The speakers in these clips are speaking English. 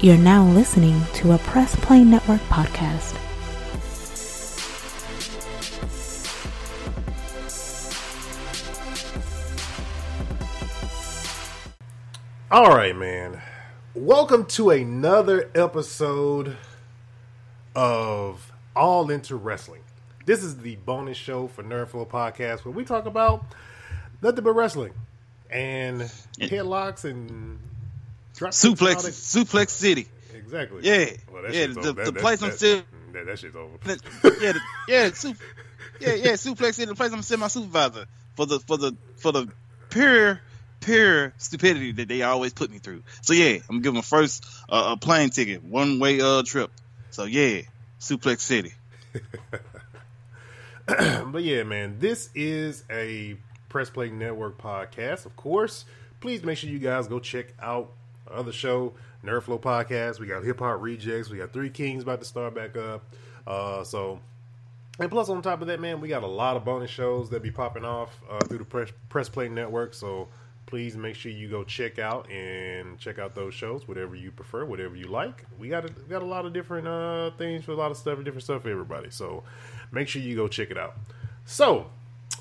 You're now listening to a Press Play Network podcast. All right, man. Welcome to another episode of All In 2 Wrestling. This is the bonus show for Nerdflow Podcast where we talk about nothing but wrestling and headlocks and drop kicks and all Suplex, Suplex City. Exactly. Yeah. Well, Yeah, shit's the- over. the That- place that- I'm that- still- That, that shit's over. yeah, the, yeah, su- yeah, yeah. Suplex City, the place I'm sending my supervisor for the for the for the pure pure stupidity that they always put me through. So yeah, I'm giving first uh, a plane ticket, one way uh trip. So yeah, Suplex City. but yeah, man, this is a Press Play Network podcast. Of course, please make sure you guys go check out other show, Nerdflow Podcast. We got Hip Hop Rejects. We got Three Kings about to start back up. Uh, so, and plus on top of that, man, we got a lot of bonus shows that be popping off uh, through the Press Press Play Network. So please make sure you go check out and check out those shows, whatever you prefer, whatever you like. We got a, got a lot of different uh, things for a lot of stuff, different stuff for everybody. So make sure you go check it out. So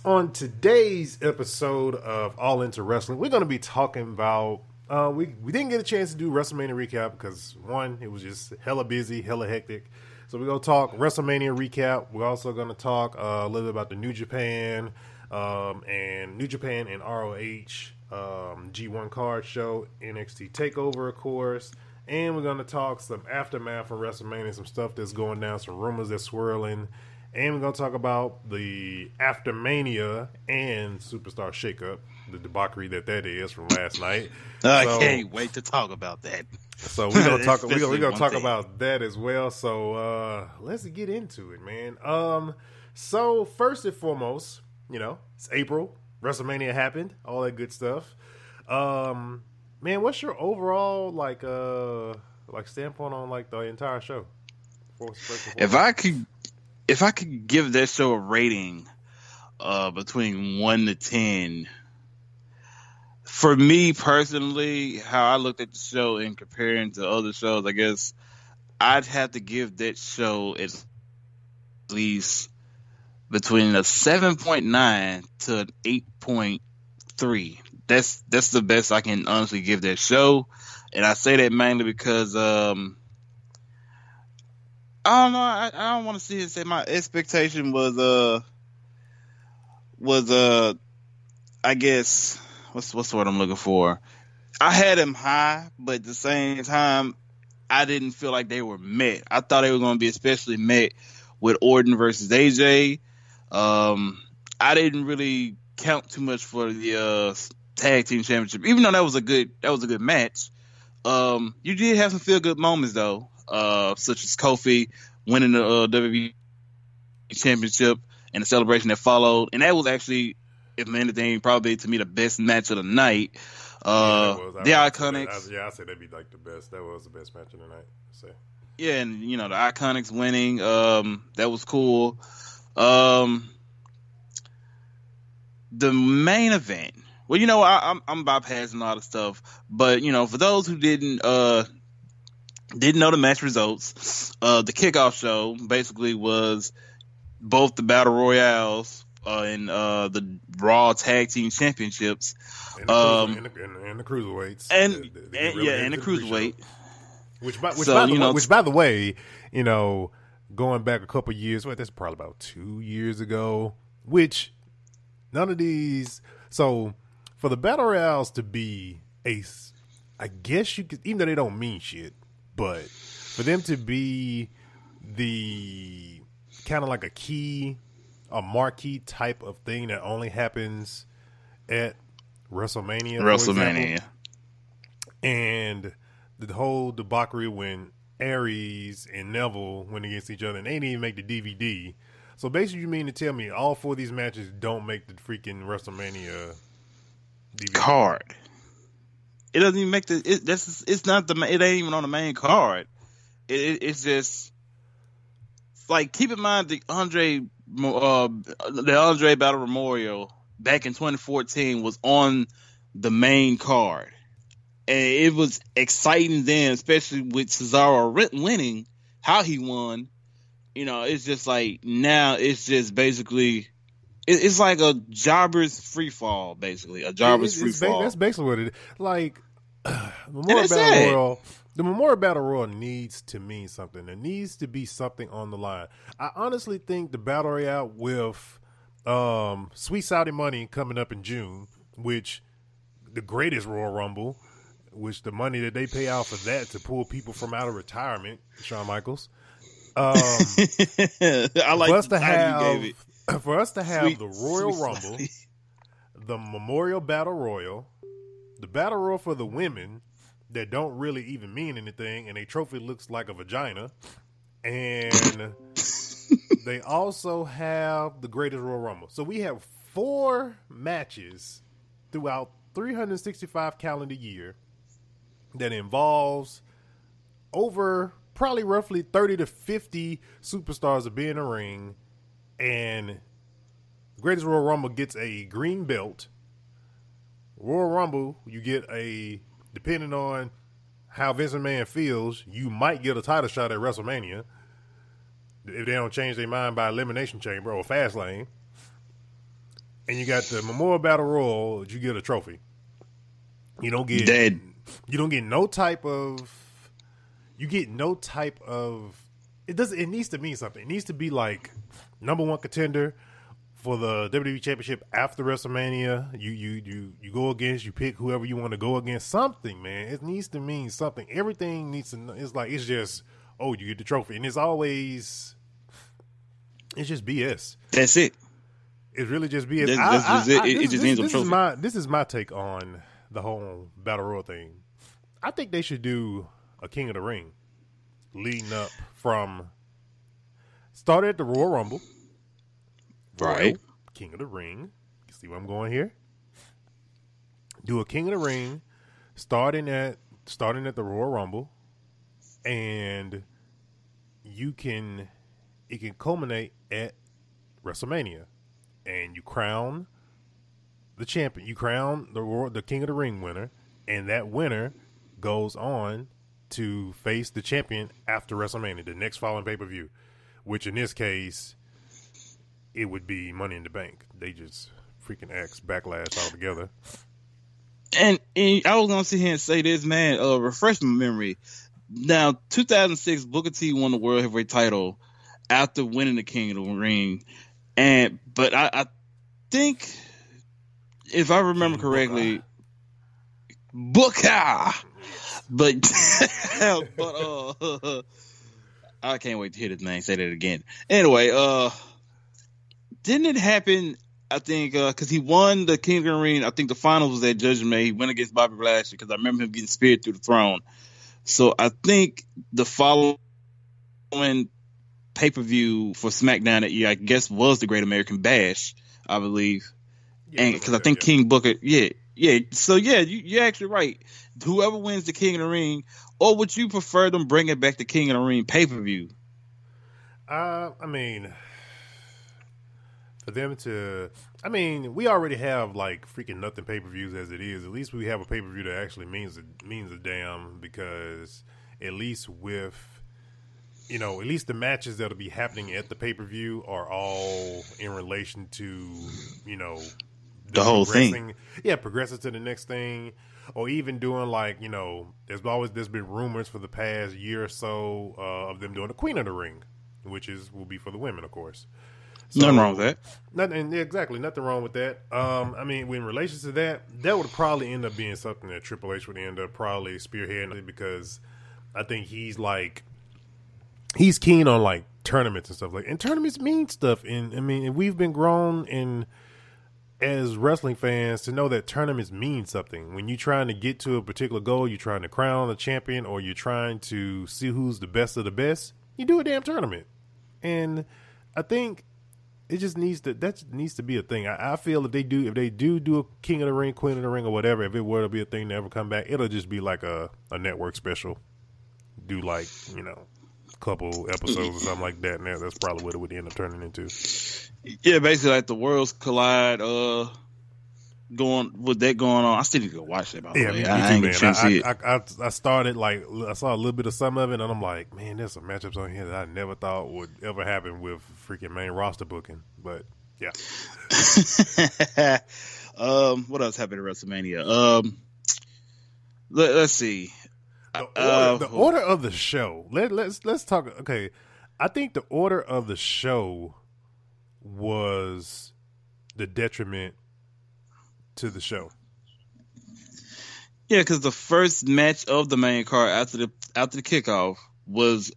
on today's episode of All In 2 Wrestling, we're going to be talking about. Uh, we we didn't get a chance to do WrestleMania recap because one, it was just hella busy, hella hectic. So we're gonna talk WrestleMania recap. We're also gonna talk uh, a little bit about the New Japan um, and New Japan and ROH um, G1 card show, NXT Takeover, of course, and we're gonna talk some aftermath from WrestleMania, some stuff that's going down, some rumors that's swirling, and we're gonna talk about the Aftermania and Superstar Shakeup, the debauchery that that is from last night. I So- can't wait to talk about that. so we're gonna talk. We're gonna, we're gonna talk thing. about that as well. So uh, let's get into it, man. Um, so first and foremost, you know, it's April. WrestleMania happened. All that good stuff. Um, man, what's your overall like uh like standpoint on like the entire show? If. I could, if I could give that show a rating, uh, between one to ten, for me personally, how I looked at the show and comparing to other shows, I guess I'd have to give that show at least between a seven point nine to an eight point three. That's that's the best I can honestly give that show, and I say that mainly because um. I don't know. I, I don't want to see it say my expectation was uh was uh I guess what's what's the word I'm looking for. I had them high, but at the same time, I didn't feel like they were met. I thought they were going to be especially met with Orton versus AJ. Um, I didn't really count too much for the uh, tag team championship, even though that was a good that was a good match. Um, you did have some feel good moments though, uh, such as Kofi winning the uh, WWE championship and the celebration that followed, and that was actually, if anything, probably to me the best match of the night. Uh, I the say Iconics, yeah, I say that'd be like the best. That was the best match of the night. So. yeah, and you know the Iconics winning, um, that was cool. Um, the main event. Well, you know, I, I'm I'm bypassing a lot of stuff, but you know, for those who didn't uh didn't know the match results, uh, the kickoff show basically was both the battle royales uh, and uh, the Raw Tag Team Championships, And the, Um, cruiser, and, the, and, the- and the cruiserweights, and, They- they and really yeah, and the cruiserweight. Which by which, So, by the know, which by the way, you know, going back a couple years, what that's probably about two years ago. Which none of these. So for the battle royals to be a, s- I guess you could, even though they don't mean shit, but for them to be the kind of like a key, a marquee type of thing that only happens at WrestleMania. WrestleMania. and the whole debauchery when Aries and Neville went against each other and they didn't even make the DVD. So basically, you mean to tell me all four of these matches don't make the freaking WrestleMania DVD? card. It doesn't even make the. It, that's it's not the. It ain't even on the main card. It, it, it's just like keep in mind the Andre, uh, the Andre Battle Memorial back in 2014 was on the main card. and it was exciting then, especially with Cesaro winning, how he won. You know, it's just like now it's just basically it's like a jobber's free fall, basically a jobber's It's- free it's fall. That's basically what it is. Like Memorial Battle. Royal. The Memorial Battle Royal needs to mean something. There needs to be something on the line. I honestly think the Battle Royale with um, Sweet Saudi Money coming up in June, which the greatest Royal Rumble, which the money that they pay out for that to pull people from out of retirement, Shawn Michaels. Um, I like for us to title you gave have for us to have Sweet- the Royal Rumble, the Memorial Battle Royal, the Battle Royal for the women that don't really even mean anything, and a trophy looks like a vagina, and they also have the Greatest Royal Rumble. So we have four matches throughout 365 calendar year that involves over probably roughly 30 to 50 superstars to be in a ring and greatest royal rumble gets a green belt royal rumble you get a depending on how Vince McMahon feels you might get a title shot at wrestlemania if they don't change their mind by elimination chamber or fast lane and you got the memorial battle royal you get a trophy you don't get Dead. you don't get no type of you get no type of it doesn't it needs to mean something. It needs to be like number one contender for the WWE championship after WrestleMania. You you you you go against, you pick whoever you want to go against. Something, man. It needs to mean something. Everything needs to it's like it's just oh, you get the trophy. And it's always it's just BS. That's it. It's really just BS. This- I- I- is it. I- It- this just this- a this is trophy. my this is my take on the whole battle royal thing. I think they should do a King of the Ring, leading up from started at the Royal Rumble, Right. King of the Ring. You see where I'm going here? Do a King of the Ring, starting at starting at the Royal Rumble, and you can it can culminate at WrestleMania, and you crown the champion. You crown the Royal- the King of the Ring winner, and that winner goes on to face the champion after WrestleMania, the next following pay per view, which in this case it would be Money in the Bank. They just freaking X backlash altogether. And, and I was gonna sit here and say this, man. Uh, refresh my memory. Now, 2006, Booker T won the World Heavyweight Title after winning the King of the Ring, and but I, I think if I remember correctly, Booker. But but uh, I can't wait to hear this man say that again. Anyway, uh, didn't it happen? I think because he won the King of the Ring. I think the finals was at Judgment. Day. He went against Bobby Lashley because I remember him getting speared through the throne. So I think the following pay per view for SmackDown that year, I guess, was the Great American Bash. I believe and because I think King Booker, yeah, yeah. So yeah, you, you're actually right. Whoever wins the King of the Ring, or would you prefer them bringing back the King of the Ring pay per view? Uh, I mean, for them to, I mean, we already have like freaking nothing pay per views as it is. At least we have a pay per view that actually means a, means a damn because at least with, you know, at least the matches that'll be happening at the pay per view are all in relation to, you know, The whole thing. Yeah, progressing to the next thing. Or even doing like you know, there's always there's been rumors for the past year or so uh, of them doing the Queen of the Ring, which is will be for the women, of course. So- Nothing wrong with that. Nothing exactly, nothing wrong with that. Um, I mean, in relation to that, that would probably end up being something that Triple H would end up probably spearheading because I think he's like he's keen on like tournaments and stuff like, and tournaments mean stuff. And I mean, we've been grown in as wrestling fans to know that tournaments mean something. When you're trying to get to a particular goal, you're trying to crown a champion, or you're trying to see who's the best of the best. You do a damn tournament, and I think it just needs to that needs to be a thing. I, I feel if they do if they do do a King of the Ring, Queen of the Ring, or whatever, if it were to be a thing to ever come back, it'll just be like a a network special. Do like you know, a couple episodes or something like that. That- that's probably what it would end up turning into. Yeah, basically like the worlds collide. Uh, going with that going on. I still need to go watch that. By the Yeah, way, I, too, ain't man. get a chance to see I. I, I, I started like I saw a little bit of some of it, and I'm like, man, there's some matchups on here that I never thought would ever happen with freaking main roster booking. But yeah, um, what else happened at WrestleMania? Um, let, us see. the order, Uh, the order of the show. Let let's let's talk. Okay, I think the order of the show was the detriment to the show. Yeah, because the first match of the main card after the after the kickoff was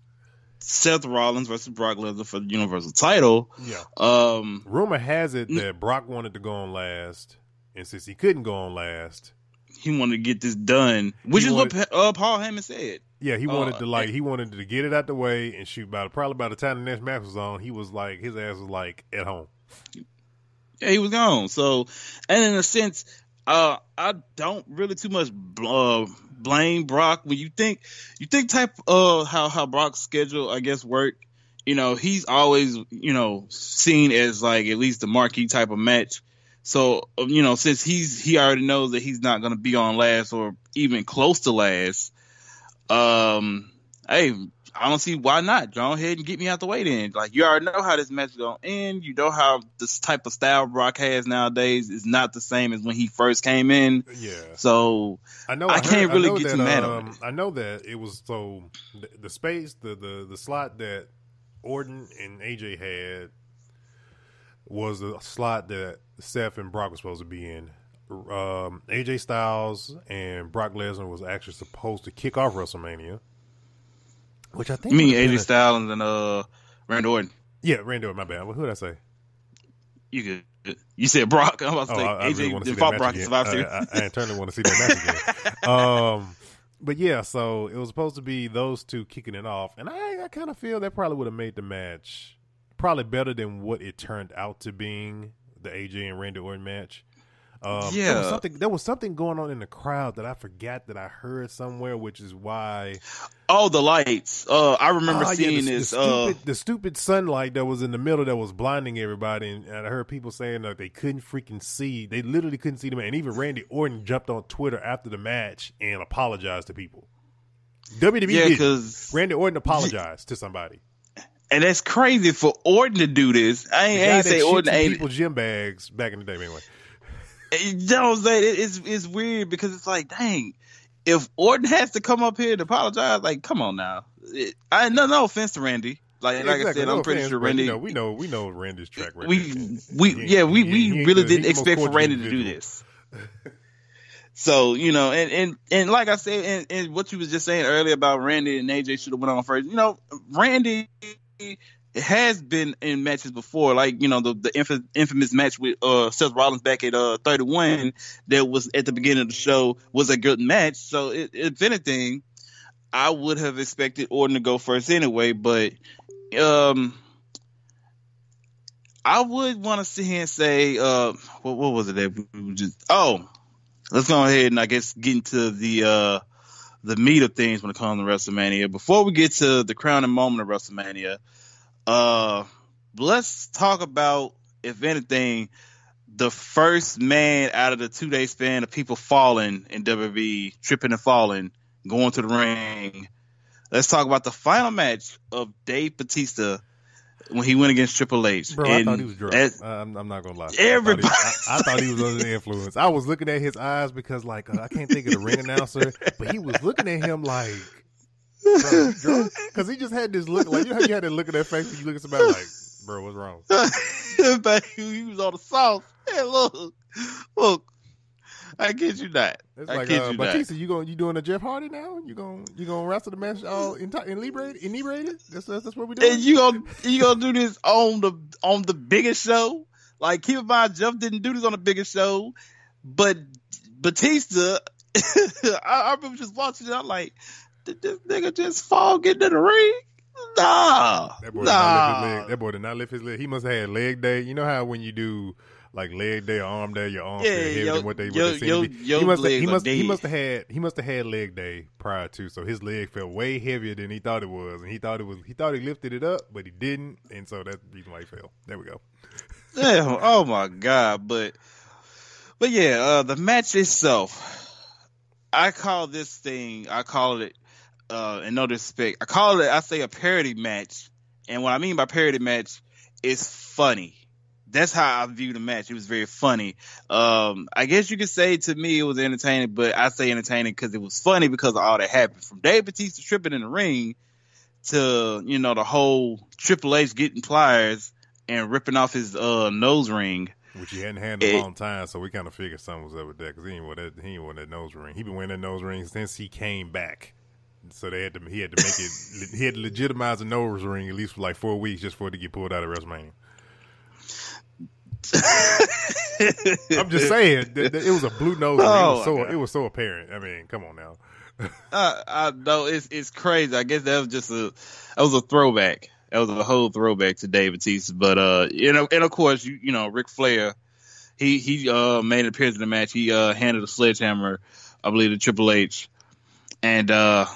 Seth Rollins versus Brock Lesnar for the Universal title. Yeah. Um, Rumor has it that Brock wanted to go on last, and since he couldn't go on last, he wanted to get this done, which is wanted- what uh, Paul Heyman said. yeah, he Uh, wanted to like he wanted to get it out the way and shoot. By the, probably by the time the next match was on, he was like his ass was like at home. Yeah, he was gone. So, and in a sense, uh, I don't really too much uh, blame Brock when you think you think type of how how Brock's schedule I guess work. You know, he's always you know seen as like at least the marquee type of match. So uh, you know, since he's he already knows that he's not going to be on last or even close to last. Um, hey, I don't see why not. Go ahead and get me out the way then. Like you already know how this match is gonna end. You know how this type of style Brock has nowadays is not the same as when he first came in. Yeah, So I know. I heard- can't really know get that, too mad on um, I know that it was so the, the space, the, the the slot that Orton and AJ had was the slot that Seth and Brock were supposed to be in. Um, AJ Styles and Brock Lesnar was actually supposed to kick off WrestleMania, which I think I been AJ a- Styles and uh Randy Orton. Yeah, Randy Orton. My bad. Who did I say? You could you said Brock. I'm about to Oh, say I, I AJ really want to see fought that Brock again. Survivor I, I, I internally want to see that match again. Um, but yeah, so it was supposed to be those two kicking it off, and I, I kind of feel that probably would have made the match probably better than what it turned out to being the AJ and Randy Orton match. Um, there was Yeah. something there was something going on in the crowd that I forgot that I heard somewhere, which is why Oh, the lights. Uh, I remember Oh, yeah, seeing the, this. The uh, stupid, the stupid sunlight that was in the middle that was blinding everybody, and, and I heard people saying that they couldn't freaking see. They literally couldn't see the man. And even Randy Orton jumped on Twitter after the match and apologized to people. WWE yeah, did. because Randy Orton apologized to somebody. and that's crazy for Orton to do this. I ain't, I ain't say Orton ain't. people gym bags back in the day. Anyway, You know what I'm saying? It- It's it's weird because it's like, dang, if Orton has to come up here and apologize, like, come on now. It, I no no offense to Randy. Like like I said, No I'm pretty sure Randy. You know, we know we know Randy's track record. we we yeah we we really didn't he's the most expect for Randy to do this. So you know, and and and like I said, and, and what you was just saying earlier about Randy and AJ should have went on first. You know, Randy has been in matches before, like you know the the inf- infamous match with uh Seth Rollins back at uh 31 that was at the beginning of the show was a good match. So it, if anything, I would have expected Orton to go first anyway, but um. I would want to sit here and say, uh, what, what was it that we just? Oh, let's go ahead and I guess get into the uh, the meat of things when it comes to WrestleMania. Before we get to the crowning moment of WrestleMania, uh, let's talk about, if anything, the first man out of the two day span of people falling in WWE, tripping and falling, going to the ring. Let's talk about the final match of Dave Batista when he went against Triple H. Bro, I thought he was drunk. as- I'm, I'm not gonna lie. Everybody- I thought, he, I, I thought he was under the influence. I was looking at his eyes because, like, uh, I can't think of the ring announcer, but he was looking at him like, because he just had this look. Like, you know you had that look at that face when you look at somebody like, bro, what's wrong? but he was on the sauce. Hey, look, look. I kid you not. It's I like, kid uh, you not. Batista, you going you doing a Jeff Hardy now? You going you going to wrestle the match all inti- inebriated? Inebriated? That's, that's that's what we do. And you gonna you gonna do this on the on the biggest show? Like keep in mind, Jeff didn't do this on the biggest show, but Batista. I, I remember just watching it. I'm like, did this nigga just fall get into the ring? Nah, That boy, did not lift his nah. leg. that boy did not lift his leg. He must have had leg day. You know how when you do like leg day or arm day, your arms Yeah, heavier yo- than what they what they yo- yo he must he must he must have had he must have had leg day prior to, so his leg felt way heavier than he thought it was, and he thought it was he thought he lifted it up, but he didn't, and so that's the reason why he fell. There we go. Damn, oh my god! But But yeah, uh, the match itself, I call this thing, I call it, uh, in no disrespect, I call it, I say a parody match. And what I mean by parody match is funny. That's how I view the match. It was very funny. Um, I guess you could say to me it was entertaining, but I say entertaining because it was funny because of all that happened. From Dave Batista tripping in the ring to, you know, the whole Triple H getting pliers and ripping off his uh, nose ring which he hadn't had in a long time, so we kind of figured something was up with that because he ain't want that he ain't that nose ring. He been wearing that nose ring since he came back, so they had to he had to make it he had to legitimize the nose ring at least for like four weeks just for it to get pulled out of WrestleMania. I'm just saying it was a blue nose. Oh, it was so it was so apparent. I mean, come on now. uh, I know it's it's crazy. I guess that was just a that was a throwback. That was a whole throwback to David Batista. But uh, you know, and of course, you you know, Ric Flair, he he uh made an appearance in the match. He uh handed a sledgehammer, I believe, to Triple H, and uh,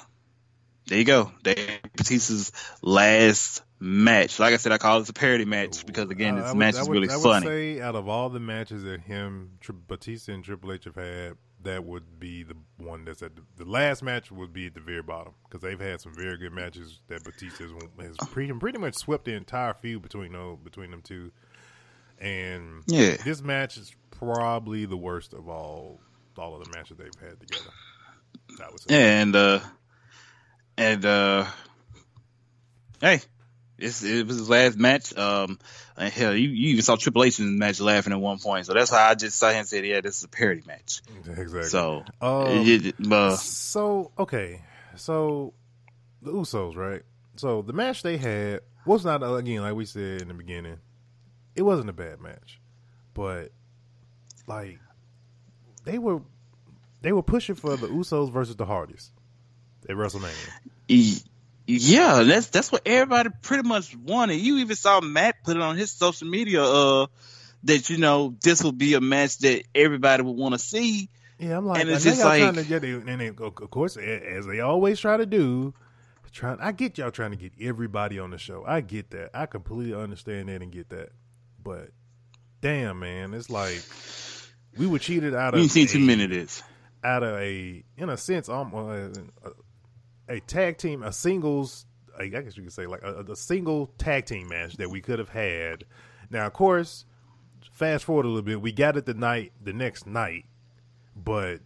there you go, Dave Batista's last match. Like I said, I call it a parody match because again, this uh, match would, is really I funny. I would say out of all the matches that him, Batista and Triple H have had, that would be the one that's at the, the last match would be at the very bottom because they've had some very good matches that Batista has, has pretty, pretty much swept the entire feud between those between them two. And yeah, this match is probably the worst of all all of the matches they've had together. That was and uh and uh hey, it's, it was his last match. Um, and hell, you, you even saw Triple H in the match laughing at one point. So that's how I just saw him and said, "Yeah, this is a parody match." Exactly. So, um, it, uh, so okay, so the Usos, right? So the match they had was not again like we said in the beginning. It wasn't a bad match, but like they were they were pushing for the Usos versus the Hardys at WrestleMania. Yeah, that's that's what everybody pretty much wanted. You even saw Matt put it on his social media uh that you know this will be a match that everybody would want to see. Yeah, I'm like, and it's just like, trying to get it, and they, of course, as they always try to do, trying. I get y'all trying to get everybody on the show. I get that. I completely understand that and get that. But damn, man, it's like we were cheated out of. You seen too many of this. Out of a, in a sense, um, uh, a tag team, a singles, I guess you could say like a, a single tag team match that we could have had. Now, of course, fast forward a little bit, we got it the night, the next night, but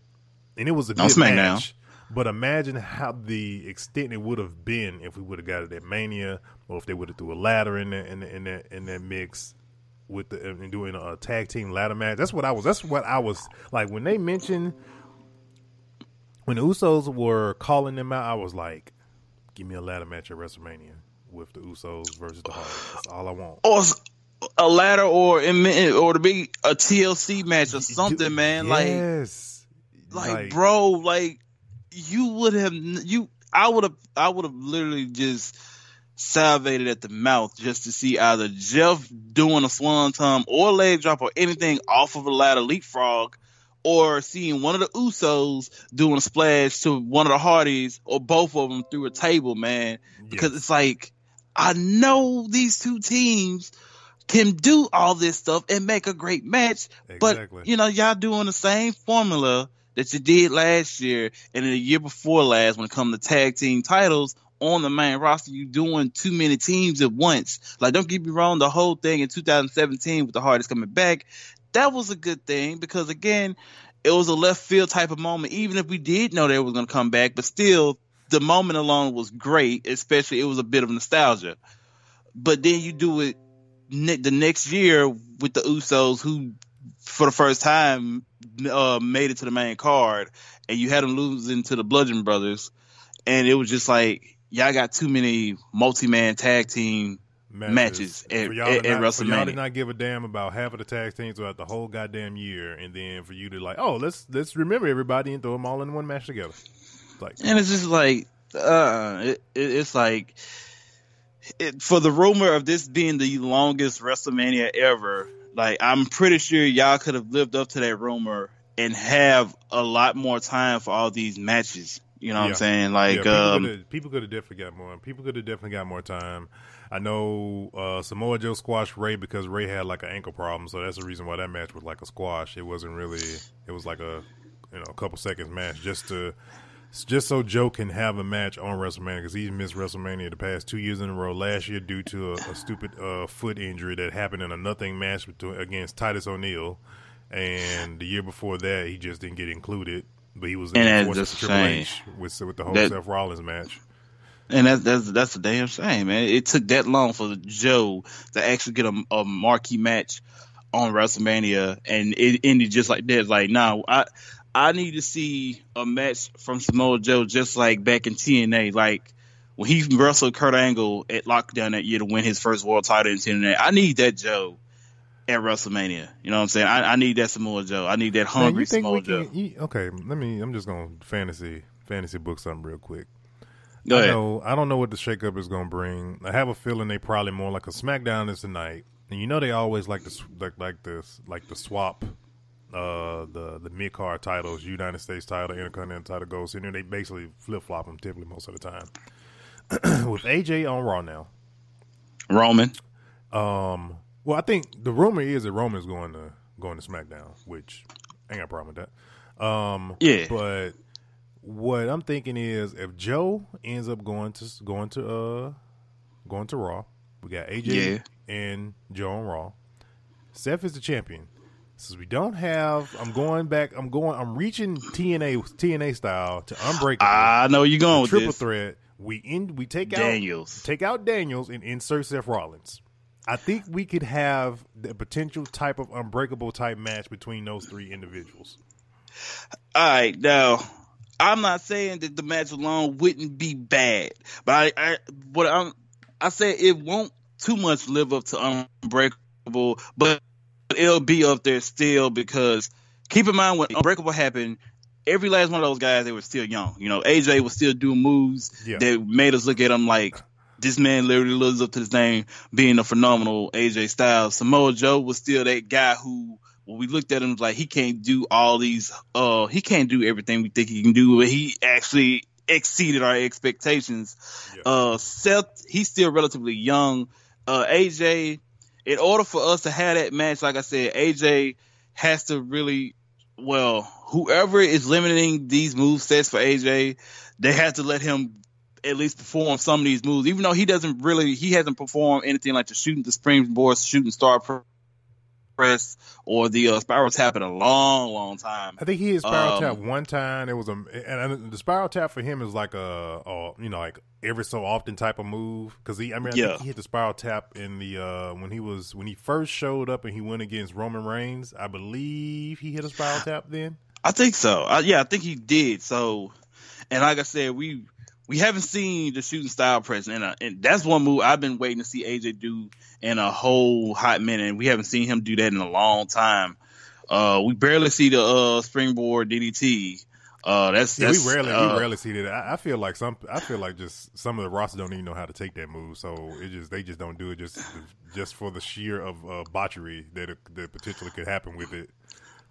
and it was a good match. But imagine how the extent it would have been if we would have got it at Mania, or if they would have threw a ladder in that in, the, in that in that mix with the and doing a tag team ladder match. That's what I was. That's what I was like when they mentioned when the Usos were calling them out, I was like, "Give me a ladder match at WrestleMania with the Usos versus the Hardys. That's all I want." Or a ladder, or or to be a TLC match or something, man. Yes. Like, like, like, bro, like you would have you. I would have. I would have literally just salivated at the mouth just to see either Jeff doing a swanton or leg drop or anything off of a ladder leapfrog or seeing one of the Usos doing a splash to one of the Hardys or both of them through a table, man. Because it's like, I know these two teams can do all this stuff and make a great match, exactly. but you know, y'all doing the same formula that you did last year and the year before last when it comes to tag team titles on the main roster, you doing too many teams at once. Like, don't get me wrong, the whole thing in 2017 with the Hardys coming back, that was a good thing because again, it was a left field type of moment. Even if we did know they were going to come back, but still, the moment alone was great. Especially, it was a bit of nostalgia. But then you do it ne- the next year with the Usos, who for the first time uh, made it to the main card, and you had them losing to the Bludgeon Brothers, and it was just like y'all got too many multi-man tag team matches, matches at, at, at WrestleMania. y'all did not give a damn about half of the tag teams throughout the whole goddamn year, and then for you to like, oh, let's let's remember everybody and throw them all in one match together. like, and it's just like, uh, it, it, it's like. It, for the rumor of this being the longest WrestleMania ever, like I'm pretty sure y'all could have lived up to that rumor and have a lot more time for all these matches You know what Yeah. I'm saying? Yeah, Like, people um, could have definitely got more. People could have definitely got more time. I know uh, Samoa Joe squashed Ray because Ray had like an ankle problem, so that's the reason why that match was like a squash. It wasn't really. It was like a you know a couple seconds match just to just so Joe can have a match on WrestleMania because he's missed WrestleMania the past two years in a row. Last year due to a, a stupid uh, foot injury that happened in a nothing match between, against Titus O'Neil, and the year before that he just didn't get included. But he was in And the that's force just of a Triple. H with with the whole That- Seth Rollins match. And that's that's that's a damn shame, man. It took that long for Joe to actually get a, a marquee match on WrestleMania, and it ended just like that. Like, nah, I I need to see a match from Samoa Joe just like back in TNA, like when he wrestled Kurt Angle at Lockdown that year to win his first world title in TNA. I need that Joe at WrestleMania. You know what I'm saying? I, I need that Samoa Joe. I need that hungry Samoa Joe. Okay, let me. I'm just gonna fantasy fantasy book something real quick. Go I know I don't know what the shakeup is going to bring. I have a feeling they probably more like a SmackDown is tonight, and you know they always like to s- like like this like the swap uh the the mid card titles, United States title, Intercontinental title goes in there. They basically flip flop them typically most of the time. With AJ on Raw now, Roman. um, well I think the rumor is that Roman's going to going to SmackDown, which I ain't got a problem with that. Um, Yeah. but what I'm thinking is if Joe ends up going to going to uh going to Raw, we got AJ Yeah. and Joe on Raw. Seth is the champion. Since we don't have, I'm going back. I'm going. I'm reaching TNA TNA style to Unbreakable I know you're going with triple this. threat. We end. we take out Daniels. take out Daniels and insert Seth Rollins. I think we could have the potential type of unbreakable type match between those three individuals. All right, now I'm not saying that the match alone wouldn't be bad, but I, I what I'm I say it won't too much live up to Unbreakable, but it'll be up there still because keep in mind when Unbreakable happened, every last one of those guys they were still young. You know, AJ was still doing moves Yeah. that made us look at him like this man literally lives up to his name, being a phenomenal AJ Styles. Samoa Joe was still that guy who, when we looked at him, like he can't do all these, uh, he can't do everything we think he can do, but he actually exceeded our expectations. Yeah. Uh, Seth, he's still relatively young. Uh, AJ, in order for us to have that match, like I said, AJ has to really, well, whoever is limiting these move sets for AJ, they have to let him at least perform some of these moves, even though he doesn't really, he hasn't performed anything like the shooting, the springboard, shooting star press, or the uh, spiral tap in a long, long time. I think he hit spiral Um, tap one time. It was a and I- the spiral tap for him is like a, a you know like every so often type of move because he I mean I Yeah. think he hit the spiral tap in the uh when he was when he first showed up and he went against Roman Reigns. I believe he hit a spiral tap then. I think so. Uh, yeah, I think he did. So, and like I said, we we haven't seen the shooting star press, and, uh, and that's one move I've been waiting to see AJ do in a whole hot minute. We haven't seen him do that in a long time. Uh, we barely see the uh, springboard DDT. Uh, that's, Yeah, that's we rarely uh, we rarely see that. I, I feel like some I feel like just some of the rosters don't even know how to take that move, so it just they just don't do it just just for the sheer of uh, botchery that that potentially could happen with it.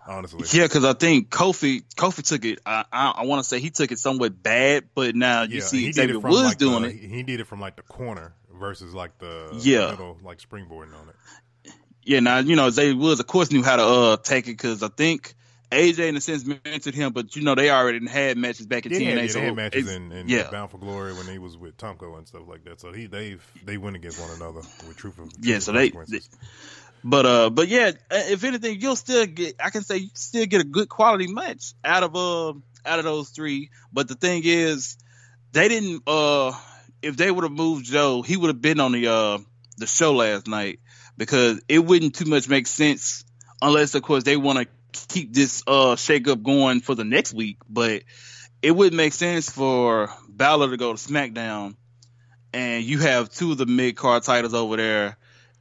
Honestly, Yeah, because I think Kofi Kofi took it. I I, I want to say he took it somewhat bad, but now you Yeah, see he did Xavier it from Woods like doing the, it. He did it from like the corner versus like the Yeah. middle, like springboarding on it. Yeah, now you know Xavier Woods, of course, knew how to uh take it because I think AJ in a sense mentored him, but you know they already had matches back in Yeah, they TNA. yeah, so they had matches in, in yeah. Bound for Glory when he was with Tomko and stuff like that. So he they've they went against one another with truth of Yeah, so they- consequences. But uh, but yeah, uh, if anything, you'll still get. I can say you still get a good quality match out of uh out of those three. But the thing is, they didn't. Uh, if they would have moved Joe, he would have been on the uh the show last night because it wouldn't too much make sense unless, of course, they want to keep this uh shake up going for the next week. But it wouldn't make sense for Balor to go to SmackDown, and you have two of the mid card titles over there.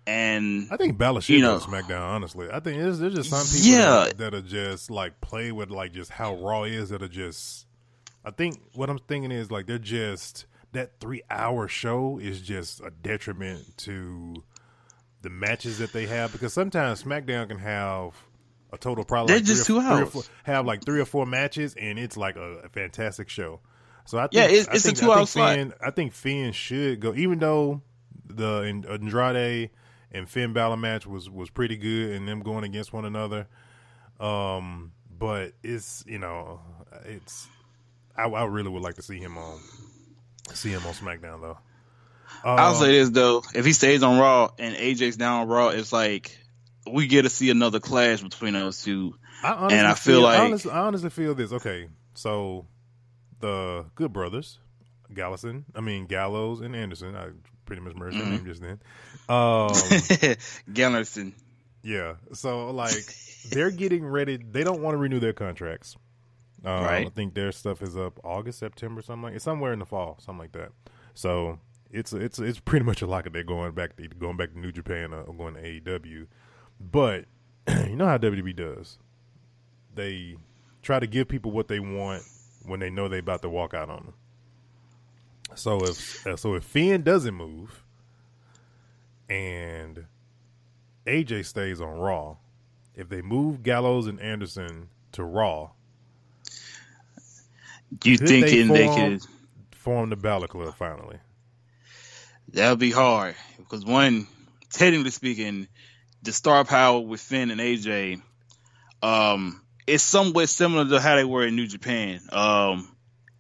And I think Balor should you know- SmackDown. Honestly, I think there's, there's just some people Yeah. that, that are just like play with like just how Raw is. That are just. I think what I'm thinking is like they're just that three hour show is just a detriment to the matches that they have because sometimes SmackDown can have a total probably They're like just two hours. four- have like three or four matches and it's like a, a fantastic show. So I think, Yeah, it's- it's a think, I two-hour slot. Finn, I think Finn should go, even though the Andrade and Finn Balor match was was pretty good, and them going against one another. Um, but it's you know, it's I, I really would like to see him on see him on SmackDown though. I'll Uh, say this though: if he stays on Raw and AJ's down on Raw, it's like we get to see another clash between those two. I And I feel like- I honestly, I honestly feel this. Okay, so the Good Brothers, Gallison, I mean Gallows and Anderson. I pretty much merged their name just then. Um, Gallerson. yeah, so like they're getting ready. They don't want to renew their contracts. Um, Right. I think their stuff is up August, September, something like it's somewhere in the fall, something like that. So it's it's it's pretty much a lock they're going back to going back to New Japan or going to AEW. But you know how WWE does. They try to give people what they want when they know they're about to walk out on them. So if uh, so if Finn doesn't move and AJ stays on Raw, if they move Gallows and Anderson to Raw, You thinking they, form- could? form the Balor Club finally. That'll be hard because one, technically speaking, the star power with Finn and AJ, um, is somewhat similar to how they were in New Japan. Um,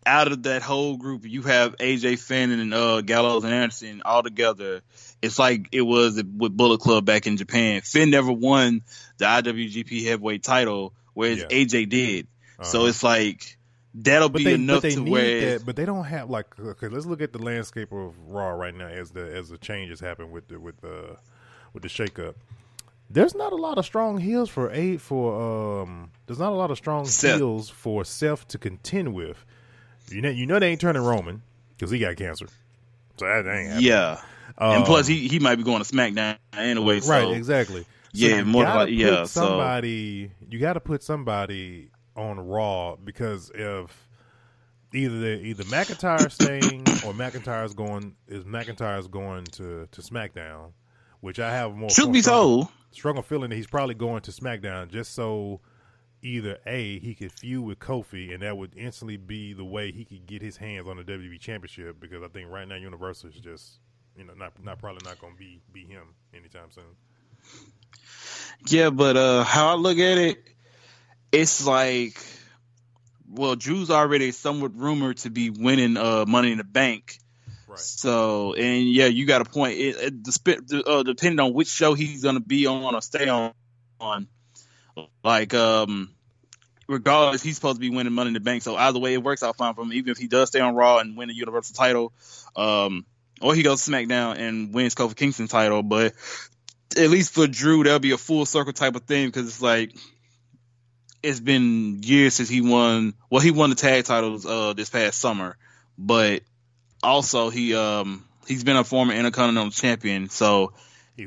out of that whole group, you have AJ Finn and uh, Gallows and Anderson all together. It's like it was with Bullet Club back in Japan. Finn never won the IWGP Heavyweight title, whereas Yeah. AJ did. So Uh-huh. it's like that'll but be they, enough but they to need where that, but they don't have like. Okay, let's look at the landscape of Raw right now as the as the changes happen with the with the with the shakeup. There's not a lot of strong heels for eight for um. There's not a lot of strong Seth. heels for Seth to contend with. You know, you know they ain't turning Roman because he got cancer. So that ain't happening. yeah. and Um, plus, he he might be going to SmackDown anyway. So. right, exactly. So Yeah, more like- yeah, put so- Somebody, you got to put somebody on Raw because if either they, either McIntyre staying or McIntyre's going is McIntyre's going to to SmackDown, which I have more. Truth be told, strong feeling that he's probably going to SmackDown just so either a he could feud with Kofi and that would instantly be the way he could get his hands on the WWE Championship because I think right now Universal is just you know not not probably not going to be be him anytime soon. yeah, but uh, how I look at it, it's like, well, Drew's already somewhat rumored to be winning uh Money in the Bank. Right. So, and yeah, you got a point. It, it the, sp- uh, depending on which show he's gonna be on or stay on, on, like um, regardless, he's supposed to be winning Money in the Bank. So either way, it works out fine for him. Even if he does stay on Raw and win the Universal title, um, or he goes to SmackDown and wins Kofi Kingston title, but at least for Drew, that'll be a full circle type of thing because it's like it's been years since he won. Well, he won the tag titles uh this past summer, but also he um he's been a former Intercontinental Champion. So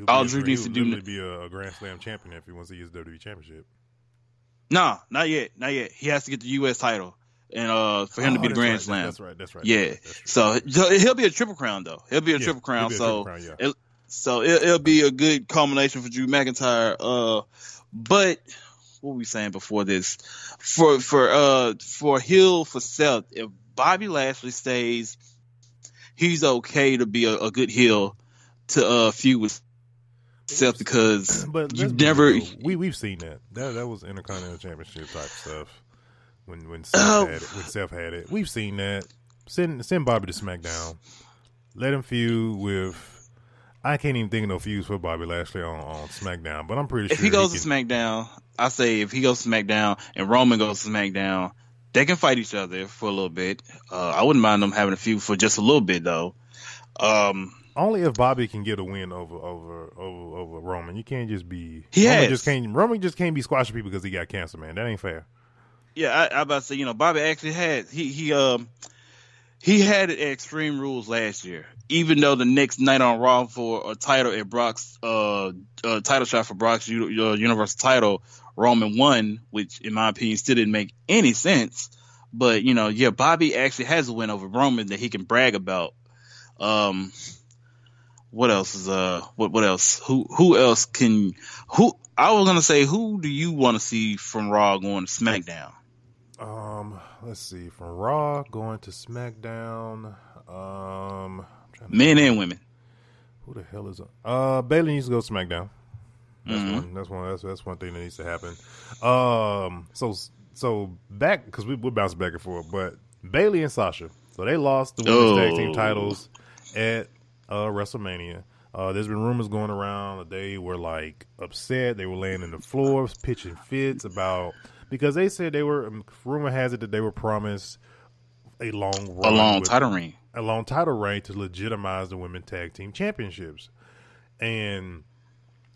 All a- Drew needs to do- be a, a Grand Slam champion if he wants to use WWE Championship. No, not yet, not yet. He has to get the U.S. title, and uh for him to Oh, be the Grand right, Slam. That's right. That's right. Yeah. That's true. So he'll be a triple crown though. He'll be a Yeah, triple crown. be a so triple crown, yeah. So it, it'll be a good culmination for Drew McIntyre. Uh, but what were we saying before this? For for uh for Hill for Seth, if Bobby Lashley stays, he's okay to be a, a good heel to uh feud with Seth because But you never. real. we we've seen that. That that was Intercontinental Championship type stuff. When when Seth Oh. had it, when Seth had it, we've seen that. Send send Bobby to SmackDown. Let him feud with. I can't even think of no feuds for Bobby Lashley on, on SmackDown, but I'm pretty sure If he goes can, to SmackDown, I say if he goes to SmackDown and Roman goes to SmackDown, they can fight each other for a little bit. Uh, I wouldn't mind them having a feud for just a little bit though. Um, only if Bobby can get a win over over over over Roman. You can't just be He Roman has. just can't Roman just can't be squashing people because he got cancer, man. That ain't fair. yeah, I, I about to say, you know, Bobby actually had he he um he had it at Extreme Rules last year. Even though the next night on Raw for a title at Brock's uh, uh title shot for Brock's U- uh, Universal title, Roman won, which in my opinion still didn't make any sense. But you know, yeah, Bobby actually has a win over Roman that he can brag about. Um, what else is uh what what else? Who who else can who? I was gonna say, who do you want to see from Raw going to SmackDown? Um, let's see, from Raw going to SmackDown. Um, men and women. Who the hell is uh Bayley needs to go to SmackDown. That's mm-hmm. one. That's one. That's, that's one thing that needs to happen. Um, so so back because we we're bouncing back and forth, but Bayley and Sasha. So they lost the women's oh. tag team oh. titles at uh, WrestleMania. Uh, there's been rumors going around that they were like upset. They were laying in the floor, pitching fits about because they said they were. Um, rumor has it that they were promised a long a long title reign, a long title reign to legitimize the women tag team championships, and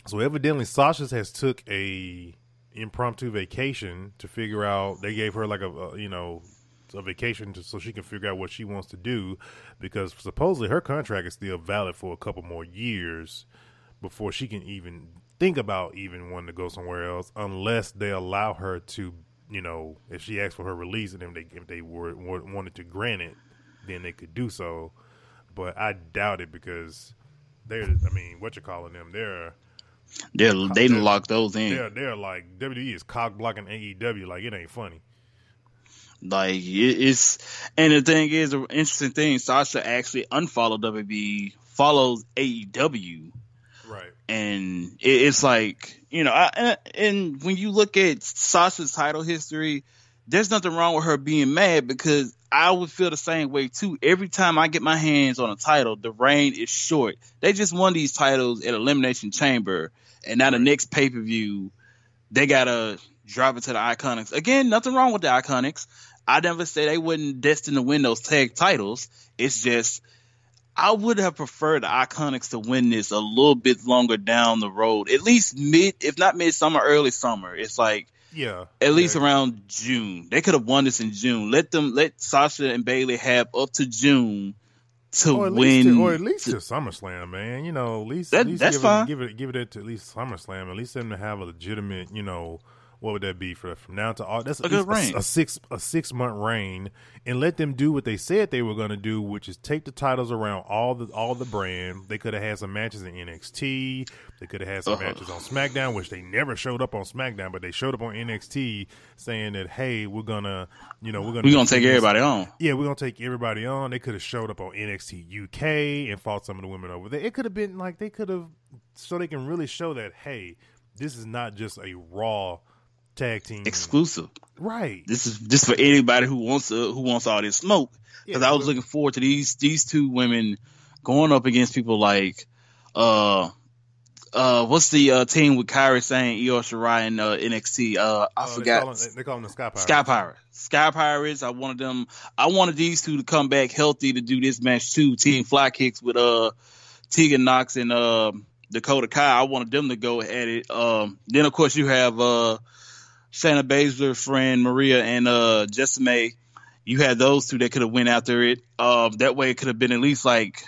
so evidently Sasha's has took a impromptu vacation to figure out. They gave her like a, a you know a vacation to, so she can figure out what she wants to do because supposedly her contract is still valid for a couple more years before she can even think about even wanting to go somewhere else unless they allow her to you know if she asks for her release and if they if they were wanted to grant it then they could do so but I doubt it because they're I mean what you're calling them they're they're they didn't lock those in. They're they're like WWE is cock blocking AEW like it ain't funny. Like it's, and the thing is, an interesting thing. Sasha actually unfollowed WWE, follows AEW, right? And it's like you know, I, and when you look at Sasha's title history, there's nothing wrong with her being mad because I would feel the same way too. Every time I get my hands on a title, the reign is short. They just won these titles at Elimination Chamber, and now the next pay per view, they gotta drop it to the Iconics. Again, nothing wrong with the Iconics. I never said they wouldn't destined to win those tag titles. It's just I would have preferred the Iconics to win this a little bit longer down the road, at least mid, if not midsummer, early summer. It's like yeah, at least around June. They could have won this in June. Let them let Sasha and Bayley have up to June to or win, to, or at least to, to SummerSlam, man. You know, at least, that, at least that's give fine. It, give it give it to at least SummerSlam. At least them to have a legitimate, you know, what would that be for from now to all? That's a, good a, a, six a six month reign, and let them do what they said they were going to do, which is take the titles around all the all the brand. They could have had some matches in NXT. They could have had some uh-huh. matches on SmackDown, which they never showed up on SmackDown, but they showed up on NXT saying that hey, we're gonna you know we're gonna we're gonna take everybody on. Yeah, we're gonna take everybody on. They could have showed up on NXT UK and fought some of the women over there. It could have been like they could have so they can really show that hey, this is not just a Raw tag team exclusive. Right. This is just for anybody who wants to, who wants all this smoke. Because yeah, I was looking forward to these these two women going up against people like uh uh what's the uh, team with Kairi Sane Io Shirai, and uh, NXT? Uh, I oh, forgot. They call, them, they call them the Sky Pirates. Sky Pirates. Sky Pirates. I wanted them. I wanted these two to come back healthy to do this match too. Team Fly Kicks with uh Tegan Nox and uh Dakota Kai. I wanted them to go at it. Um, then of course you have uh Shayna Baszler friend Maria and uh Jessica you had those two that could have went after it. Um, that way it could have been at least like,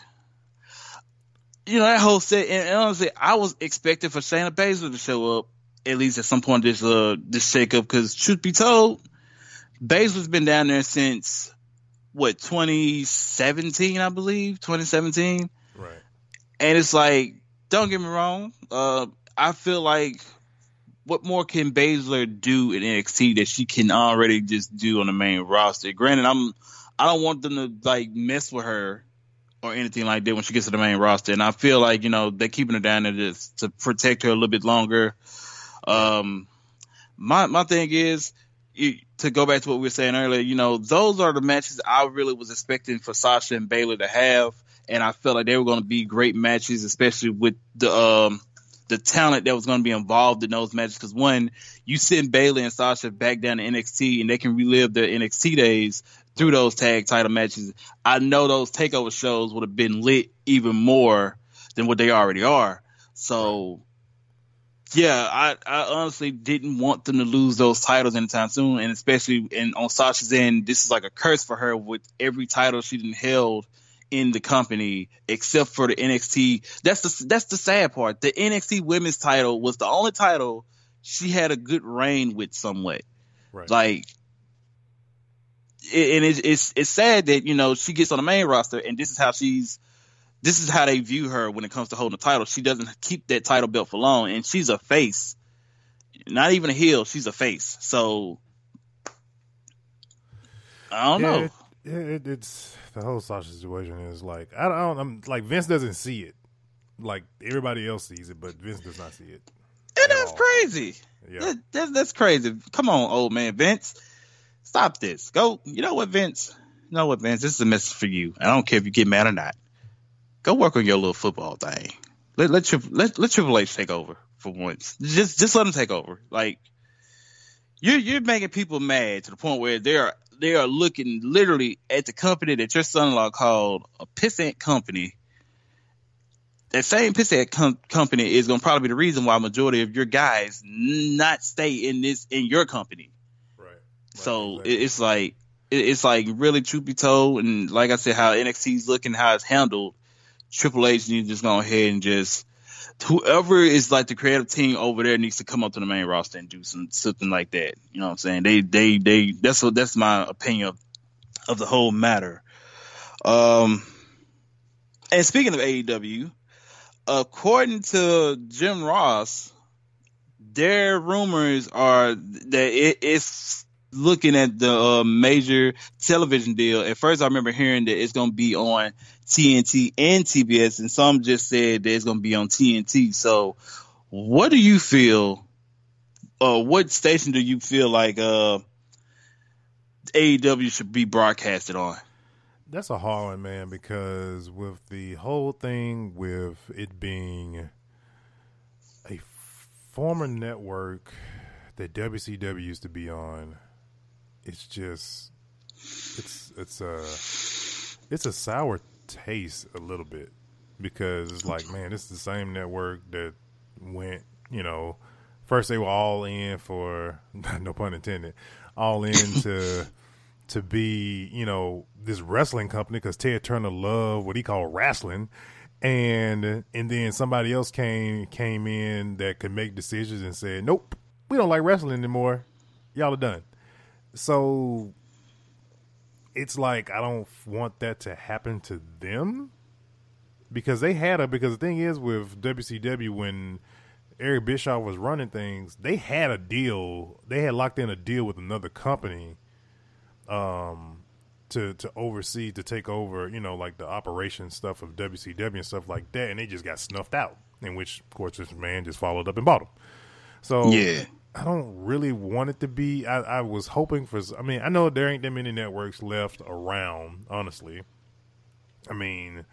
you know, that whole set. And, and honestly, I was expecting for Shayna Baszler to show up at least at some point this uh this shakeup. Because truth be told, Baszler's been down there since what 2017, I believe, 2017. Right. And it's like, don't get me wrong. Uh, I feel like what more can Baszler do in NXT that she can already just do on the main roster? Granted, I'm I don't want them to like mess with her or anything like that when she gets to the main roster, and I feel like you know they're keeping her down there just to protect her a little bit longer. Um, my my thing is to go back to what we were saying earlier. You know, those are the matches I really was expecting for Sasha and Bayley to have, and I felt like they were going to be great matches, especially with the um the talent that was going to be involved in those matches. Because one, you send Bayley and Sasha back down to NXT, and they can relive their NXT days through those tag title matches. I know those takeover shows would have been lit even more than what they already are. So, yeah, I, I honestly didn't want them to lose those titles anytime soon, and especially in on Sasha's end, this is like a curse for her with every title she didn't held in the company except for the NXT. That's the that's the sad part. The NXT Women's title was the only title she had a good reign with somewhat. Right. Like, and it's, it's it's sad that you know she gets on the main roster and this is how she's this is how they view her when it comes to holding the title. She doesn't keep that title belt for long, and she's a face, not even a heel. She's a face. So I don't Yeah, know. It, it, it's the whole Sasha situation is like I don't, I don't. I'm like Vince doesn't see it. Like everybody else sees it, but Vince does not see it. And that's all. crazy. Yeah, That, that's that's crazy. Come on, old man Vince. Stop this. Go. You know what, Vince? You know what, Vince? This is a message for you. I don't care if you get mad or not. Go work on your little football thing. Let let Triple let, let Triple H take over for once. Just just let him take over. Like you're you're making people mad to the point where they are they are looking literally at the company that your son-in-law called a pissant company. That same pissant com- company is going to probably be the reason why majority of your guys not stay in this in your company. right. Right, So exactly. it's like it's like really truth be told, and like I said, how NXT's looking, how it's handled. Triple H needs to just go ahead and just whoever is like the creative team over there needs to come up to the main roster and do some something like that. You know what I'm saying? They they they that's what that's my opinion of, of the whole matter. Um, and speaking of AEW, according to Jim Ross, their rumors are that it, it's looking at the uh, major television deal. At first, I remember hearing that it's going to be on TNT and TBS, and some just said that it's going to be on TNT. So, what do you feel? Uh, what station do you feel like uh, AEW should be broadcasted on? That's a hard one, man, because with the whole thing with it being a former network that WCW used to be on, it's just it's it's a it's a sour taste a little bit because it's like, man, it's the same network that went, you know, first they were all in for no pun intended, all in to to be, you know, this wrestling company because Ted Turner loved what he called wrestling, and and then somebody else came came in that could make decisions and said, nope, we don't like wrestling anymore. Y'all are done. So it's like I don't want that to happen to them because they had a because the thing is with WCW when Eric Bischoff was running things, they had a deal. They had locked in a deal with another company um to to oversee to take over, you know, like the operation stuff of WCW and stuff like that, and they just got snuffed out. In which, of course, this man just followed up and bought them. So Yeah. I don't really want it to be. I, I was hoping for. I mean, I know there ain't that many networks left around. Honestly, I mean,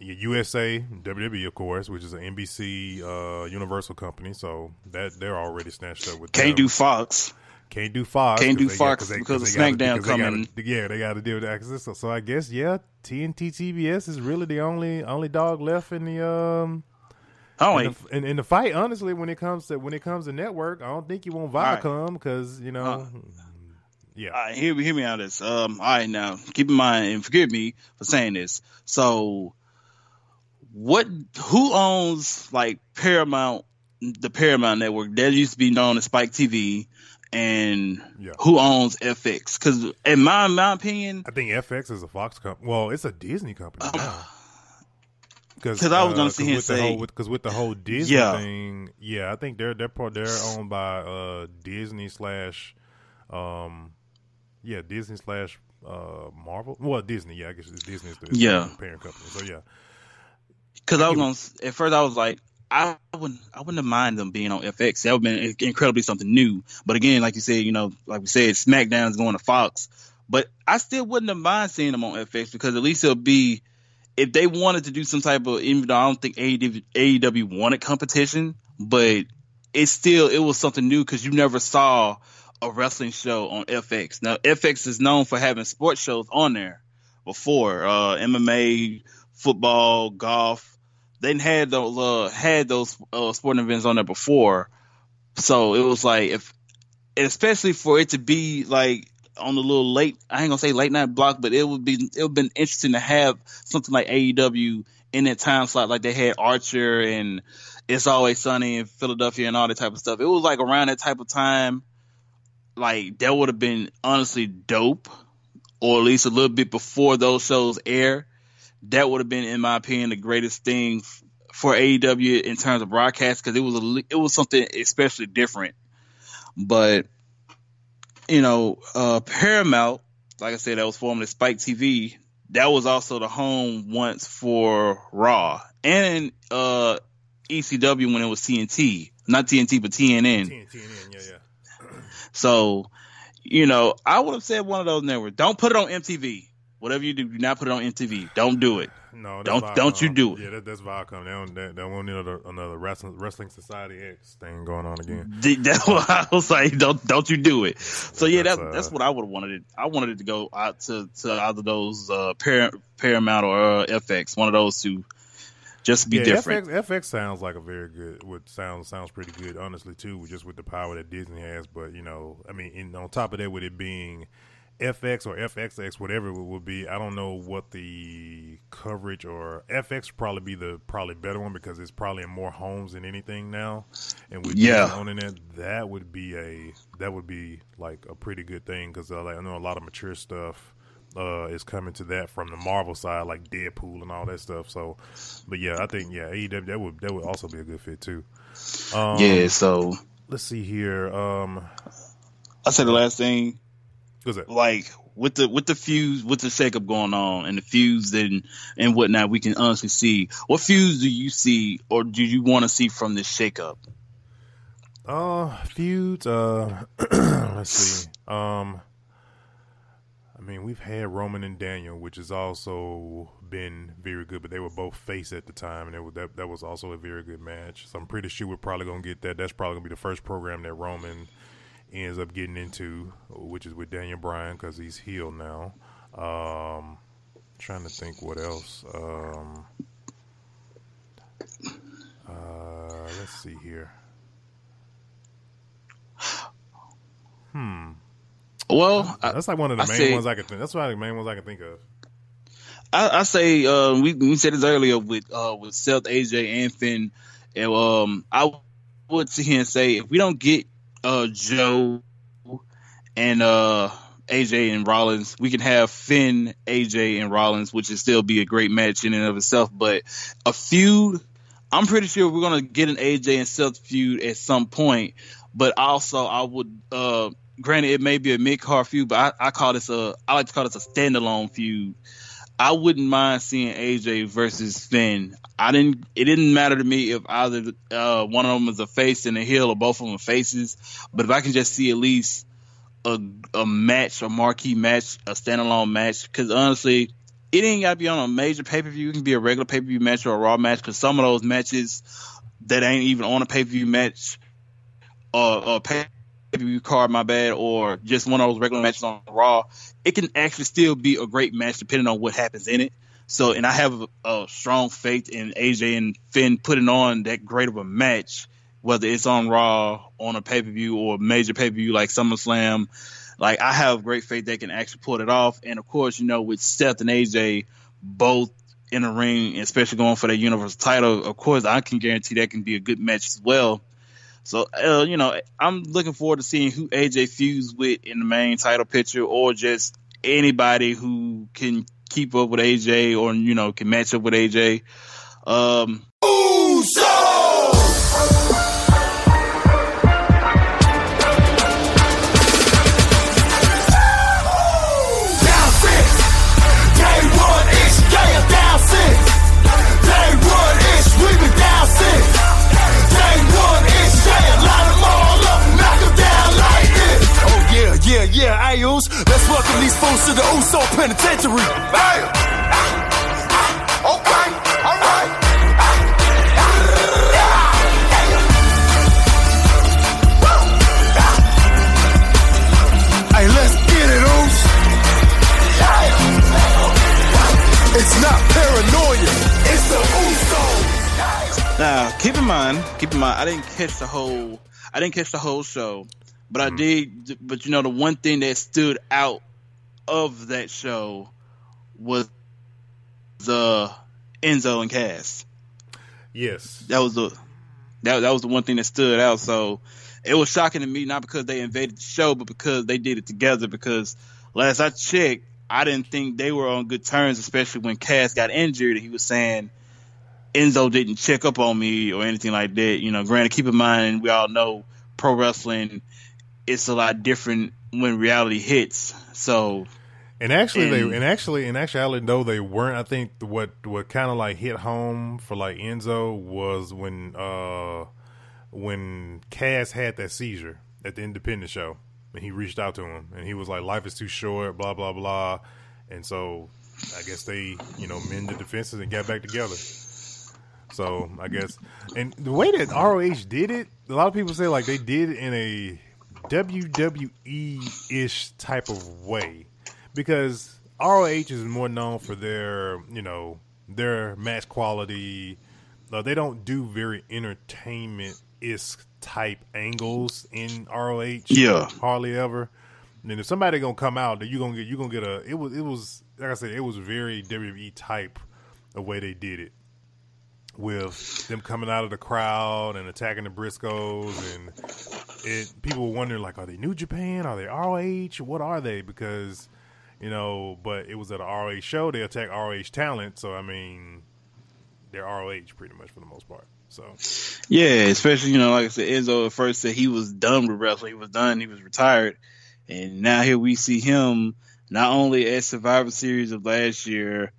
USA, WWE, of course, which is an NBC uh, Universal company, so that they're already snatched up with. Can't them. do Fox. Can't do Fox. Can't do they Fox they- because 'cause of SmackDown because they gotta- coming. yeah, they got to deal with that. 'cause So, so I guess yeah, TNT TBS is really the only only dog left in the um Oh, in wait. the, in, the fight. Honestly, when it comes to when it comes to network, I don't think you want right. Viacom because you know, Uh, yeah, right, hear me, hear me out this. Um, all right, now keep in mind and forgive me for saying this. So, what? Who owns like Paramount, the Paramount Network that used to be known as Spike TV, and Yeah. who owns FX? Because in my my opinion, I think FX is a Fox company. Well, it's a Disney company now. Because 'Cause I was gonna here and with the say- whole, because with the whole Disney Yeah. thing, yeah, I think they're they're part they're owned by uh Disney slash, um, yeah, Disney slash uh Marvel. Well, Disney, yeah, I guess it's Disney's the, Yeah. parent company. So yeah, because I was gonna at first I was like. I wouldn't. I wouldn't have mind them being on FX. That would have been incredibly something new. But again, like you said, you know, like we said, SmackDown is going to Fox. But I still wouldn't have mind seeing them on FX because at least it'll be if they wanted to do some type of. Even though I don't think AEW, wanted competition, but it's still it was something new because you never saw a wrestling show on FX. Now FX is known for having sports shows on there before uh, MMA, football, golf. They had those uh, had those uh, sporting events on there before, so it was like if, especially for it to be like on the little late, I ain't gonna say late night block, but it would be it would been interesting to have something like AEW in that time slot, like they had Archer and It's Always Sunny in Philadelphia and all that type of stuff. It was like around that type of time, like that would have been honestly dope, or at least a little bit before those shows air that would have been, in my opinion, the greatest thing for AEW in terms of broadcast because it was a it was something especially different. But you know, uh, Paramount like I said, that was formerly Spike TV. That was also the home once for Raw and uh, ECW when it was TNT, not TNT but TNN. TNN, yeah, yeah. So, you know, I would have said one of those networks. Don't put it on MTV. Whatever you do, do not put it on MTV. Don't do it. No, Don't- Viacom. don't you do it. Yeah, that, that's Viacom. They don't. They, they won't need another, another wrestling wrestling society X thing going on again. Th- That's what I was like. Don't don't you do it. So yeah, That's, that's uh, that's what I would have wanted it. I wanted it to go out to to either those uh, Paramount or uh, FX. One of those two. Just to be yeah, different. FX, FX sounds like a very good. Would sounds sounds pretty good, honestly, too. Just with the power that Disney has, but you know, I mean, in, on top of that, with it being FX or FXX, whatever it would be, I don't know what the coverage or FX would probably be the probably better one because it's probably in more homes than anything now. And with Yeah. Owning it, that would be a that would be like a pretty good thing because uh, like, I know a lot of mature stuff uh, is coming to that from the Marvel side, like Deadpool and all that stuff. So, but yeah, I think yeah, AEW that would that would also be a good fit too. Um, yeah. So Let's see here. Um, I said the last thing. What's that? like with the with the fuse with the shakeup going on and the fuse and and whatnot, we can honestly see what fuse do you see or do you want to see from this shakeup? Uh, feuds. Uh, let's see. Um, I mean, we've had Roman and Daniel, which has also been very good, but they were both face at the time, and it was, that that was also a very good match. So I'm pretty sure we're probably gonna get that. That's probably gonna be the first program that Roman ends up getting into, which is with Daniel Bryan because he's healed now. Um, trying to think what else. Um, uh, let's see here. Hmm. Well, That's like one of the I main say- ones I can think. That's one of the main ones I can think of. I, I say uh, we, we said this earlier with uh, with Seth, AJ, and Finn. And, um, I would sit here and say if we don't get uh, Joe and uh, AJ and Rollins, we can have Finn, AJ, and Rollins, which would still be a great match in and of itself. But a feud, I'm pretty sure we're gonna get an AJ and Seth feud at some point. But also, I would. Uh, granted, it may be a mid card feud, but I, I call this a. I like to call this a standalone feud. I wouldn't mind seeing AJ versus Finn. I didn't. It didn't matter to me if either uh, one of them is a face and a heel, or both of them are faces. But if I can just see at least a a match, a marquee match, a standalone match, because honestly, it ain't got to be on a major pay per view. It can be a regular pay per view match or a Raw match. Because some of those matches that ain't even on a pay per view match or, or pay view card, my bad, or just one of those regular matches on Raw, it can actually still be a great match depending on what happens in it. So, and I have a, a strong faith in AJ and Finn putting on that great of a match, whether it's on Raw, on a pay per view, or a major pay per view like SummerSlam. Like, I have great faith they can actually pull it off. And of course, you know, with Seth and AJ both in the ring, especially going for that Universal title, of course, I can guarantee that can be a good match as well. So, uh, you know, I'm looking forward to seeing who AJ feuds with in the main title picture or just anybody who can keep up with AJ or, you know, can match up with AJ. Um, Down these fools to the Uso Penitentiary. Bam. Okay, alright. Hey, let's get it, Oos. It's not paranoia. It's the Usos. Now, keep in mind, keep in mind, I didn't catch the whole, I didn't catch the whole show, but I mm-hmm. did. But you know, the one thing that stood out of that show was the Enzo and Cass. Yes. That was the that that was the one thing that stood out. So it was shocking to me, not because they invaded the show, but because they did it together. Because last I checked, I didn't think they were on good terms, especially when Cass got injured. He was saying Enzo didn't check up on me or anything like that. You know, granted, keep in mind we all know pro wrestling it's a lot different when reality hits. So And actually, And- they and actually and actually, though they weren't, I think what what kind of like hit home for like Enzo was when uh when Cass had that seizure at the Independent show, and he reached out to him, and he was like, "Life is too short," blah blah blah, and so I guess they you know mended the fences and got back together. So I guess, and the way that ROH did it, a lot of people say like they did it in a WWE ish type of way because ROH is more known for their, you know, their match quality. Uh, they don't do very entertainment ish type angles in ROH. Yeah. hardly ever. And if somebody gonna come out, then you gonna get you gonna get a. It was it was like I said, it was very WWE type the way they did it with them coming out of the crowd and attacking the Briscoes, and it people were wondering like, are they New Japan? Are they ROH? What are they? Because you know, but it was at a ROH show. They attack ROH talent, so I mean, they're ROH pretty much for the most part. So Yeah, especially you know, like I said, Enzo at first said he was done with wrestling. He was done. He was retired, and now here we see him not only at Survivor Series of last year,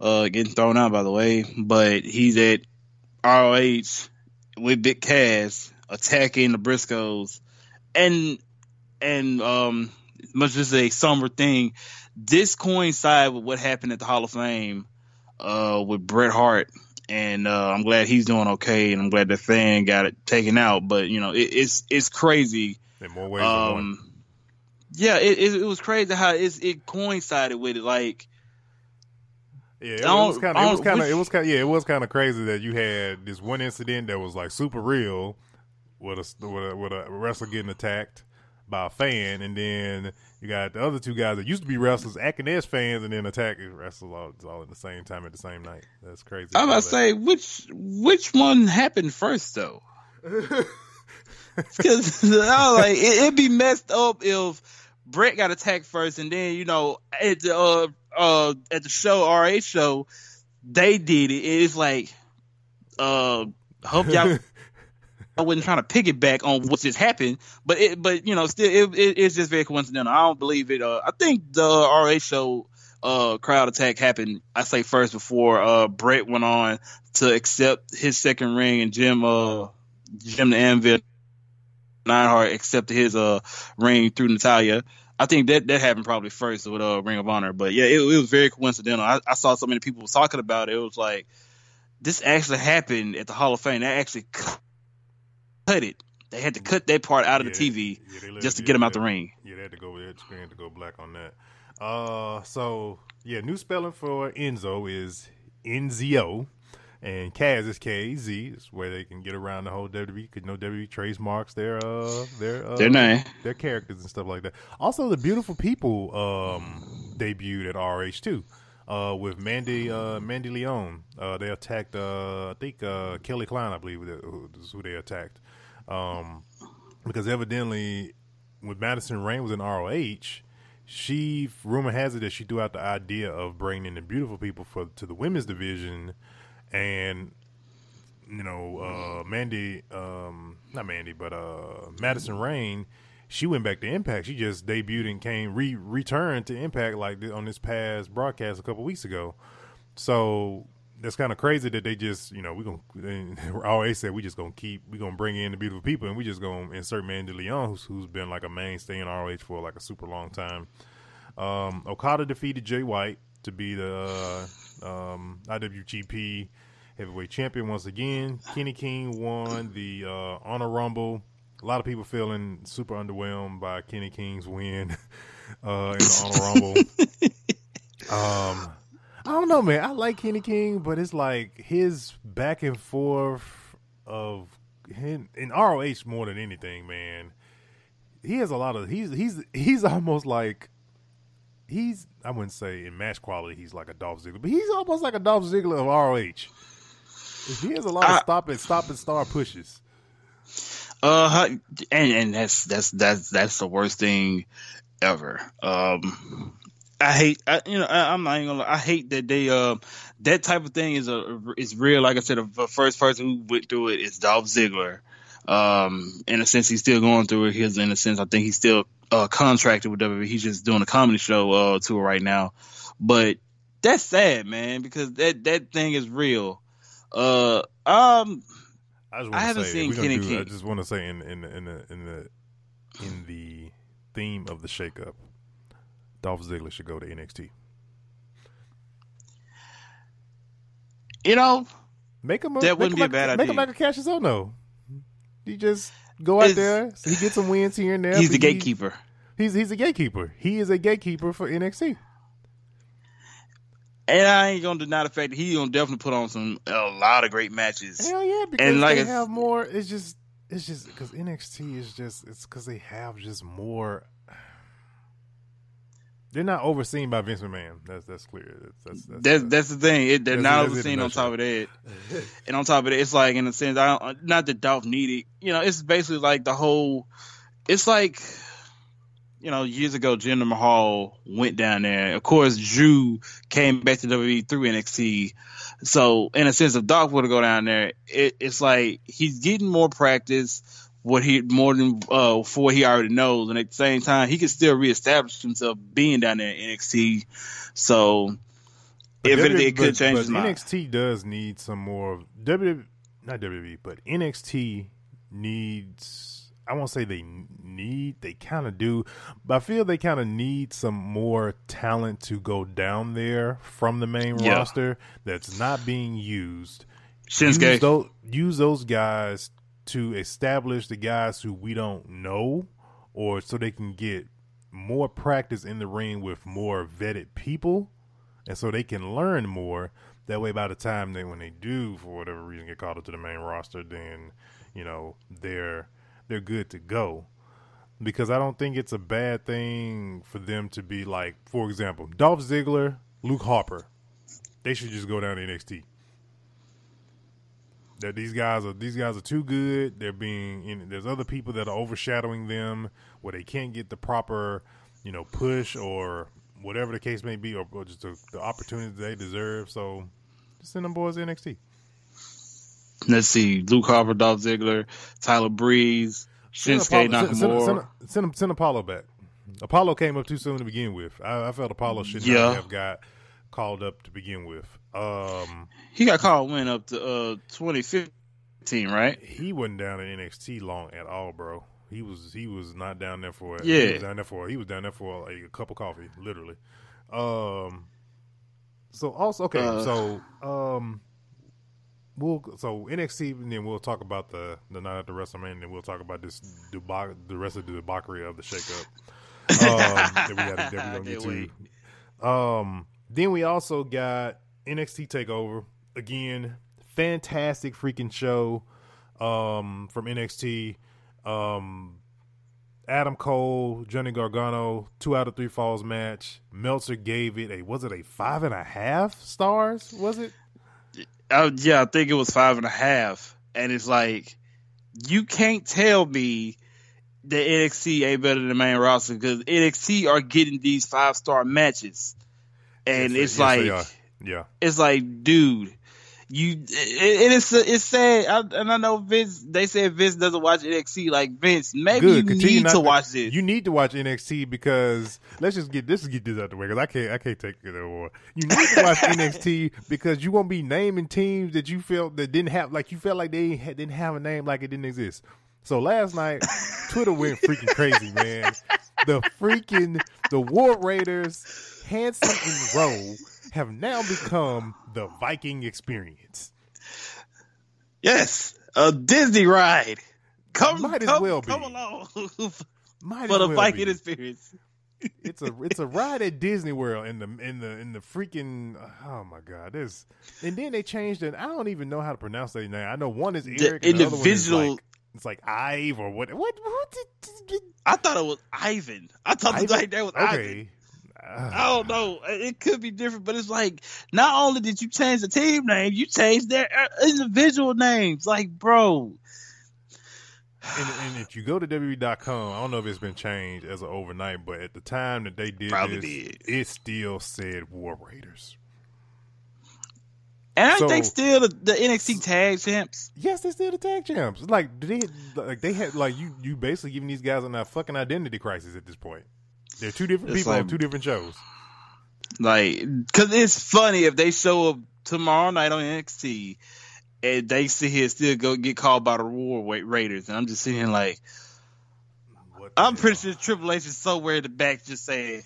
uh, getting thrown out by the way, but he's at ROH with Big Cass attacking the Briscoes, and and um, much as a somber thing, this coincide with what happened at the Hall of Fame, uh, with Bret Hart and uh, I'm glad he's doing okay, and I'm glad the fan got it taken out. But you know, it, it's it's crazy. in more ways than one. Um, yeah, it, it it was crazy how it's, it coincided with it. Like, Yeah, it, was kind of, it was kind of, it was kind, yeah, it was kind of crazy that you had this one incident that was like super real, with a with a, with a wrestler getting attacked by a fan, and then you got the other two guys that used to be wrestlers acting as fans, and then attacking wrestlers all, all at the same time at the same night. That's crazy. I'm about to say, which which one happened first though? Because like, it, it'd be messed up if Bret got attacked first, and then you know the uh, uh at the show RA show they did it. It's like, uh, hope y'all I wasn't trying to piggyback on what just happened, but it, but you know, still, it, it, it's just very coincidental. I don't believe it. Uh, I think the RA show uh, crowd attack happened. I say first before uh, Bret went on to accept his second ring, and Jim uh, Jim the Anvil Neidhart accepted his uh ring through Natalya. I think that that happened probably first with uh, Ring of Honor, but yeah, it, it was very coincidental. I, I saw so many people talking about it. It was like this actually happened at the Hall of Fame. They actually cut it. They had to cut that part out of Yeah, the TV yeah, just to get him out the ring. Yeah, they had to go. with they had to go black on that. Uh, so yeah, new spelling for Enzo is Enzo, and Kaz is K A Z. It's where they can get around the whole WWE because no WWE trademarks their uh their uh, Their name. their characters and stuff like that. Also, the beautiful people um debuted at RH too. Uh, with Mandy, uh, Mandy Leon, uh, they attacked. Uh, I think uh, Kelly Klein, I believe, who, is who they attacked. Um, because evidently, when Madison Rayne was in ROH, she rumor has it that she threw out the idea of bringing in the beautiful people for to the women's division, and you know, uh, Mandy, um, not Mandy, but uh, Madison Rayne, she went back to Impact. She just debuted and came re returned to Impact like on this past broadcast a couple weeks ago. So that's kind of crazy that they just, you know, we gonna always said we just gonna keep—we're gonna bring in the beautiful people and we just gonna insert Mandy Leon, who's, who's been like a mainstay in ROH for like a super long time. Um, Okada defeated Jay White to be the uh, um, IWGP heavyweight champion once again. Kenny King won the uh, Honor Rumble. A lot of people feeling super underwhelmed by Kenny King's win uh, in the Honor Rumble. um, I don't know, man. I like Kenny King, but it's like his back and forth of him in ROH more than anything, man. He has a lot of he's he's he's almost like he's I wouldn't say in match quality he's like a Dolph Ziggler, but he's almost like a Dolph Ziggler of ROH. He has a lot of I- stop and stop and star pushes. Uh, and and that's that's that's that's the worst thing ever. Um, I hate, I, you know, I, I'm not even gonna. Lie, I hate that they, um, that type of thing is a is real. Like I said, the first person who went through it is Dolph Ziggler. Um, in a sense, he's still going through it. He's in a sense, I think he's still uh, contracted with WWE. He's just doing a comedy show uh, tour right now. But that's sad, man, because that that thing is real. Uh, um, I, just I haven't say, seen Kenny do- I just want to say in in the- in the in the in the theme of the shakeup, Dolph Ziggler should go to NXT. you know, Make him a, That make wouldn't him be a like, bad Make him idea. like a Cassius Ohno. He just go out It's- there. He gets some wins here and there. he's the but he- gatekeeper. He's he's a gatekeeper. He is a gatekeeper for NXT. And I ain't gonna deny the fact that he's gonna definitely put on some a lot of great matches. Hell yeah, because And like they have more. It's just it's just because NXT is just it's because they have just more. They're not overseen by Vince McMahon. That's that's clear. That's that's, that's, That's that's the thing. It, they're not that's it in overseen on top of that, and on top of that, it's like in a sense, I don't, not that Dolph needed. You know, it's basically like the whole. It's like, you know, years ago, Jinder Mahal went down there. Of course, Drew came back to WWE through NXT. So, in a sense, if Dolph were to go down there, it, it's like he's getting more practice. What he more than uh, for what he already knows, and at the same time, he can still reestablish himself being down there in NXT. So, But if it, W- it could but- change but his mind. NXT does need some more W, not WWE, but NXT needs. I won't say they need. They kind of do, but I feel they kind of need some more talent to go down there from the main Yeah. roster that's not being used. Shinsuke. Use those, use those guys to establish the guys who we don't know, or so they can get more practice in the ring with more vetted people, and so they can learn more. That way, by the time they when they do, for whatever reason, get called up to the main roster, then you know they're they're good to go. Because I don't think it's a bad thing for them to be like, for example, Dolph Ziggler, Luke Harper. They should just go down to NXT that these guys are these guys are too good. They're being in, there's other people that are overshadowing them where they can't get the proper, you know, push or whatever the case may be, or, or just the, the opportunity they deserve. So just send them boys to NXT. Let's see, Luke Harper, Dolph Ziggler, Tyler Breeze, Send Shinsuke Apollo, send, send, Nakamura. send, send, Apollo back. Apollo came up too soon to begin with. I, I felt Apollo should Yeah. not have got called up to begin with. Um, He got called when up to uh 2015, right? he wasn't down in NXT long at all, bro. He was he was not down there for Yeah. He was down there for he was down there for like a cup of coffee, literally. Um. So also okay, Uh. so um, we'll so NXT, and then we'll talk about the the night after WrestleMania, and then we'll talk about this the rest of the debauchery of the shakeup um, that we got that we gonna get to. Um, then we also got NXT Takeover again. Fantastic freaking show um, from NXT. Um, Adam Cole, Johnny Gargano, two out of three falls match. Meltzer gave it a was it a five and a half stars? Was it? Uh, yeah, I think it was five and a half, and it's like you can't tell me that NXT ain't better than the main roster because NXT are getting these five star matches, and Yes, it's yes, like yeah. it's like, dude, you and it's it's sad. I, and I know Vince. They said Vince doesn't watch NXT. Like Vince, maybe Good. you Continue need to watch this. You need to watch NXT because let's just get this get this out the way because I can't I can't take it anymore. You need to watch NXT because you won't be naming teams that you felt that didn't have like you felt like they didn't have a name like it didn't exist. So last night, Twitter went freaking crazy, man. The freaking the War Raiders, Hanson and Rowe have now become the Viking experience. yes, a Disney ride. Come, Might as come, well come be. along Might for as the well Viking be. experience. it's a it's a ride at Disney World in the in the in the freaking uh, oh my god this and then they changed it I don't even know how to pronounce their name I know one is Eric the other one is individual- like, it's like Ive or what what what did, I thought it was Ivan. I thought Ivan? the like that was Ivan. I don't know. It could be different, but it's like not only did you change the team name, you changed their uh, individual names. Like, bro, and, and if you go to WWE.com I don't know if it's been changed as of overnight but at the time that they did Probably this did. it still said War Raiders And aren't So- they still the, the NXT tag champs? Yes, they still the tag champs. Like they like they had like you you basically giving these guys a fucking identity crisis at this point. They're two different It's people on two different shows. Like, cause it's funny if they show up tomorrow night on NXT and they sit here still go get called by the War Wa- Raiders, and I'm just sitting here like, I'm pretty hell? sure Triple H is somewhere in the back just saying,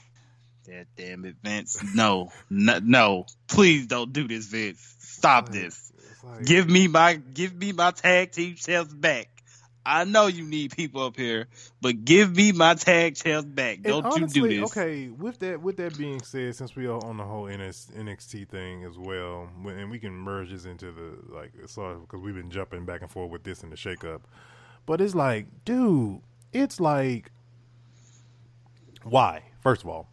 "God damn it, Vince, no, no, no, please don't do this, Vince. Stop this. Like- Give me my, give me my tag team champs back." I know you need people up here, but give me my tag champs back. And Don't honestly, you do this. Okay, with that with that being said, since we are on the whole NXT thing as well, and we can merge this into the like sort of because we've been jumping back and forth with this in the shakeup, but it's like, dude, it's like, why? First of all,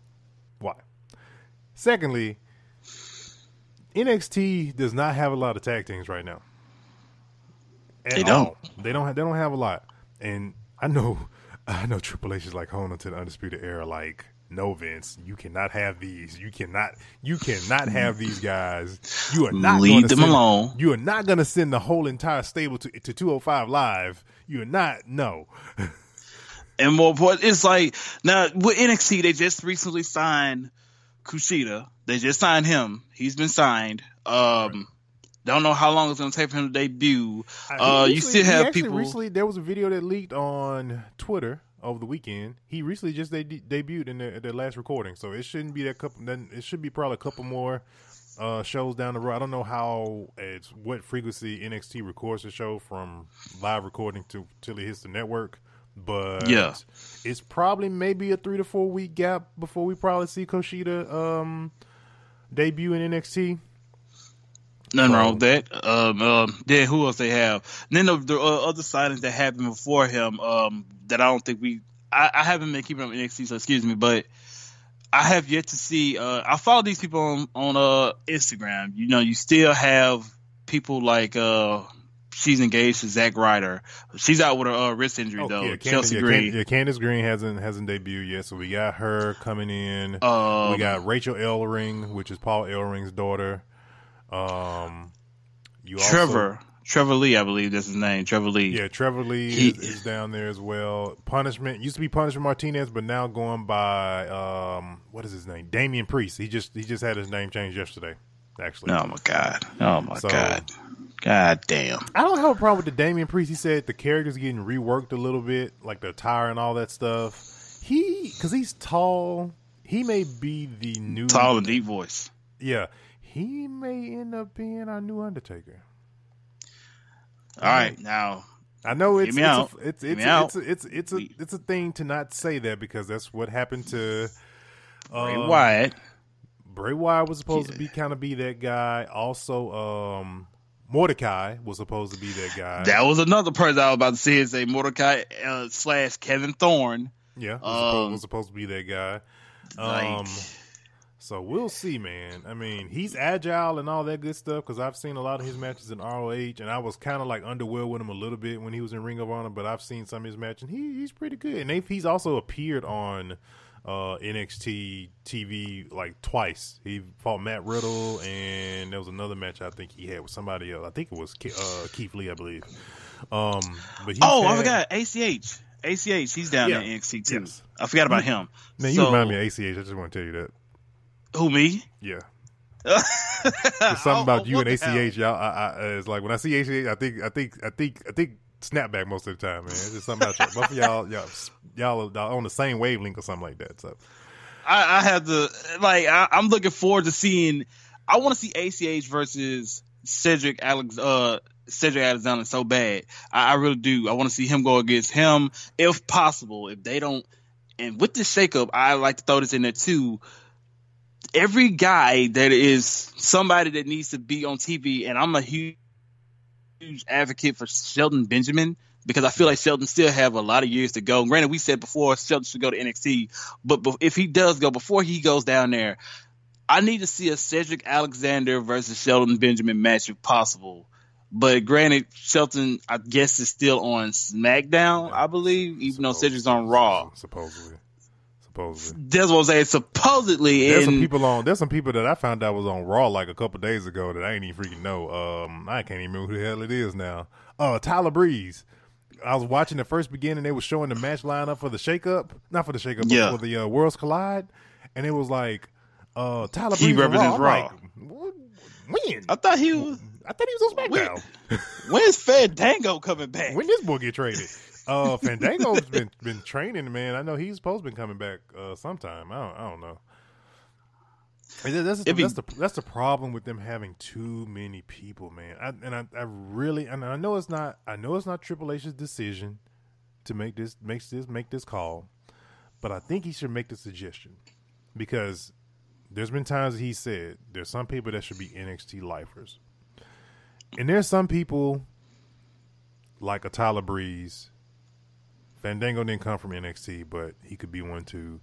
why? Secondly, NXT does not have a lot of tag teams right now. They don't. all. They don't. Have, they don't have a lot. And I know, I know Triple H is like holding to the undisputed era. Like, no, Vince, you cannot have these. You cannot. You cannot have these guys. You are not Leave them send- alone. You are not going to send the whole entire stable to to 205 live. You are not. No. And more important, it's like now with NXT, they just recently signed Kushida. They just signed him. He's been signed. Um, don't know how long it's going to take for him to debut. Uh, He you still have people. Recently, there was a video that leaked on Twitter over the weekend. He recently just de- debuted in the, the last recording, so it shouldn't be that couple. Then it should be probably a couple more uh, shows down the road. I don't know how it's what frequency NXT records the show from live recording to till it hits the network. But Yeah. it's probably maybe a three to four week gap before we probably see Kushida um, debut in NXT. Nothing wrong with that. Um, um, then who else they have? then the, the uh, other signings that happened before him um, that I don't think we. I, I haven't been keeping up with NXT, so excuse me, but I have yet to see. Uh, I follow these people on on uh, Instagram. You know, you still have people like uh, she's engaged to Zack Ryder. She's out with a uh, wrist injury Oh, though. yeah, Chelsea yeah, Green. Yeah, Candace Green hasn't hasn't debuted yet, so we got her coming in. Um, we got Rachel Ellering, which is Paul Ellering's daughter. Um, you also- Trevor. Trevor Lee, I believe that's his name. Trevor Lee. yeah, Trevor Lee He- is, is down there as well. Punishment used to be Punishment Martinez, but now going by um, what is his name? Damian Priest. He just he just had his name changed yesterday. Actually, Oh my god. Oh my So- god. God damn. I don't have a problem with the Damian Priest. He said the character's getting reworked a little bit, like the attire and all that stuff. He, because he's tall, he may be the new Tall and deep voice. Yeah, he may end up being our new Undertaker. All right, now I know it's it's, a, it's it's it's a, it's it's a it's a thing to not say that because that's what happened to uh, Bray Wyatt. Bray Wyatt was supposed to be kind of be that guy. Also, um, Mordecai was supposed to be that guy. That was another person I was about to say is say Mordecai uh, slash Kevin Thorne. yeah, was, supposed, um, was supposed to be that guy. Like, Um, so we'll see, man. I mean, he's agile and all that good stuff because I've seen a lot of his matches in ROH, and I was kind of like underwhelmed with him a little bit when he was in Ring of Honor. But I've seen some of his matches, and he, he's pretty good. And they, he's also appeared on uh, NXT TV like twice. He fought Matt Riddle, and there was another match I think he had with somebody else. I think it was Ke- uh, Keith Lee, I believe. Um, but oh, I had- forgot ACH. ACH, he's down Yeah. in NXT too. Yes. I forgot about him. Man, you So- remind me of ACH. I just want to tell you that. Who me? Yeah. There's There's something about you and ACH, y'all. I, I, it's like when I see ACH, I think, I think, I think, I think snapback most of the time, man. It's just something about. Both of y'all, y'all, y'all are on the same wavelength or something like that. So I, I have to like. I, I'm looking forward to seeing. I want to see ACH versus Cedric Alex. Uh, Cedric Alexander so bad. I, I really do. I want to see him go against him if possible. If they don't, and with this shakeup, I like to throw this in there too. Every guy that is somebody that needs to be on TV, and I'm a huge, huge advocate for Shelton Benjamin because I feel like Shelton still have a lot of years to go. Granted, we said before Shelton should go to NXT, but if he does go before he goes down there, I need to see a Cedric Alexander versus Shelton Benjamin match if possible. But granted, Shelton, I guess, is still on SmackDown, I believe, even though Cedric's on Raw. supposedly. Supposedly. That's what I'm saying. Supposedly, There's some people on. There's some people that I found out was on Raw like a couple days ago that I ain't even freaking know. Um, I can't even remember who the hell it is now. Uh, Tyler Breeze. I was watching the first beginning. They were showing the match lineup for the shakeup, not for the shakeup, Yeah. but for the uh, Worlds Collide, and it was like uh, Tyler He Breeze. represents I'm Raw. like, "What? when? I thought he was. I thought he was on SmackDown. When's Fandango coming back? when this boy get traded? Uh, Fandango's been been training, man. I know he's supposed to be coming back uh, sometime. I don't, I don't know. That's, the, be- that's the that's the problem with them having too many people, man. I, and I, I really and I know it's not I know it's not Triple H's decision to make this makes this make this call, but I think he should make the suggestion because there's been times he said there's some people that should be NXT lifers, and there's some people like a Tyler Breeze. Fandango didn't come from NXT, but he could be one too.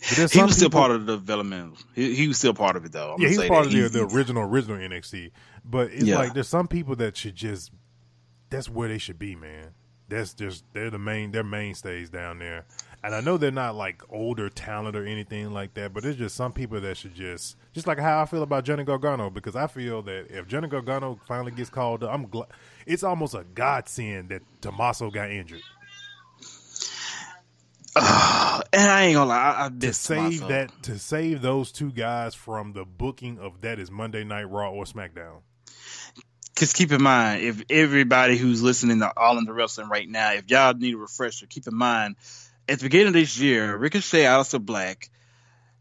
He was still part of the development. He, he was still part of it though. I'm yeah, he's part that. of the, the original original NXT. But it's Yeah. like there's some people that should just that's where they should be, man. That's just they're the main they're mainstays down there. And I know they're not like older talent or anything like that, but it's just some people that should just just like how I feel about Johnny Gargano because I feel that if Johnny Gargano finally gets called up, I'm glad it's almost a godsend that Tommaso got injured. and I ain't gonna lie, I, I to save myself. that to save those two guys from the booking of that is Monday Night Raw or SmackDown. Because keep in mind, if everybody who's listening to All In 2 Wrestling right now, if y'all need a refresher, keep in mind at the beginning of this year, Ricochet, Aleister Black,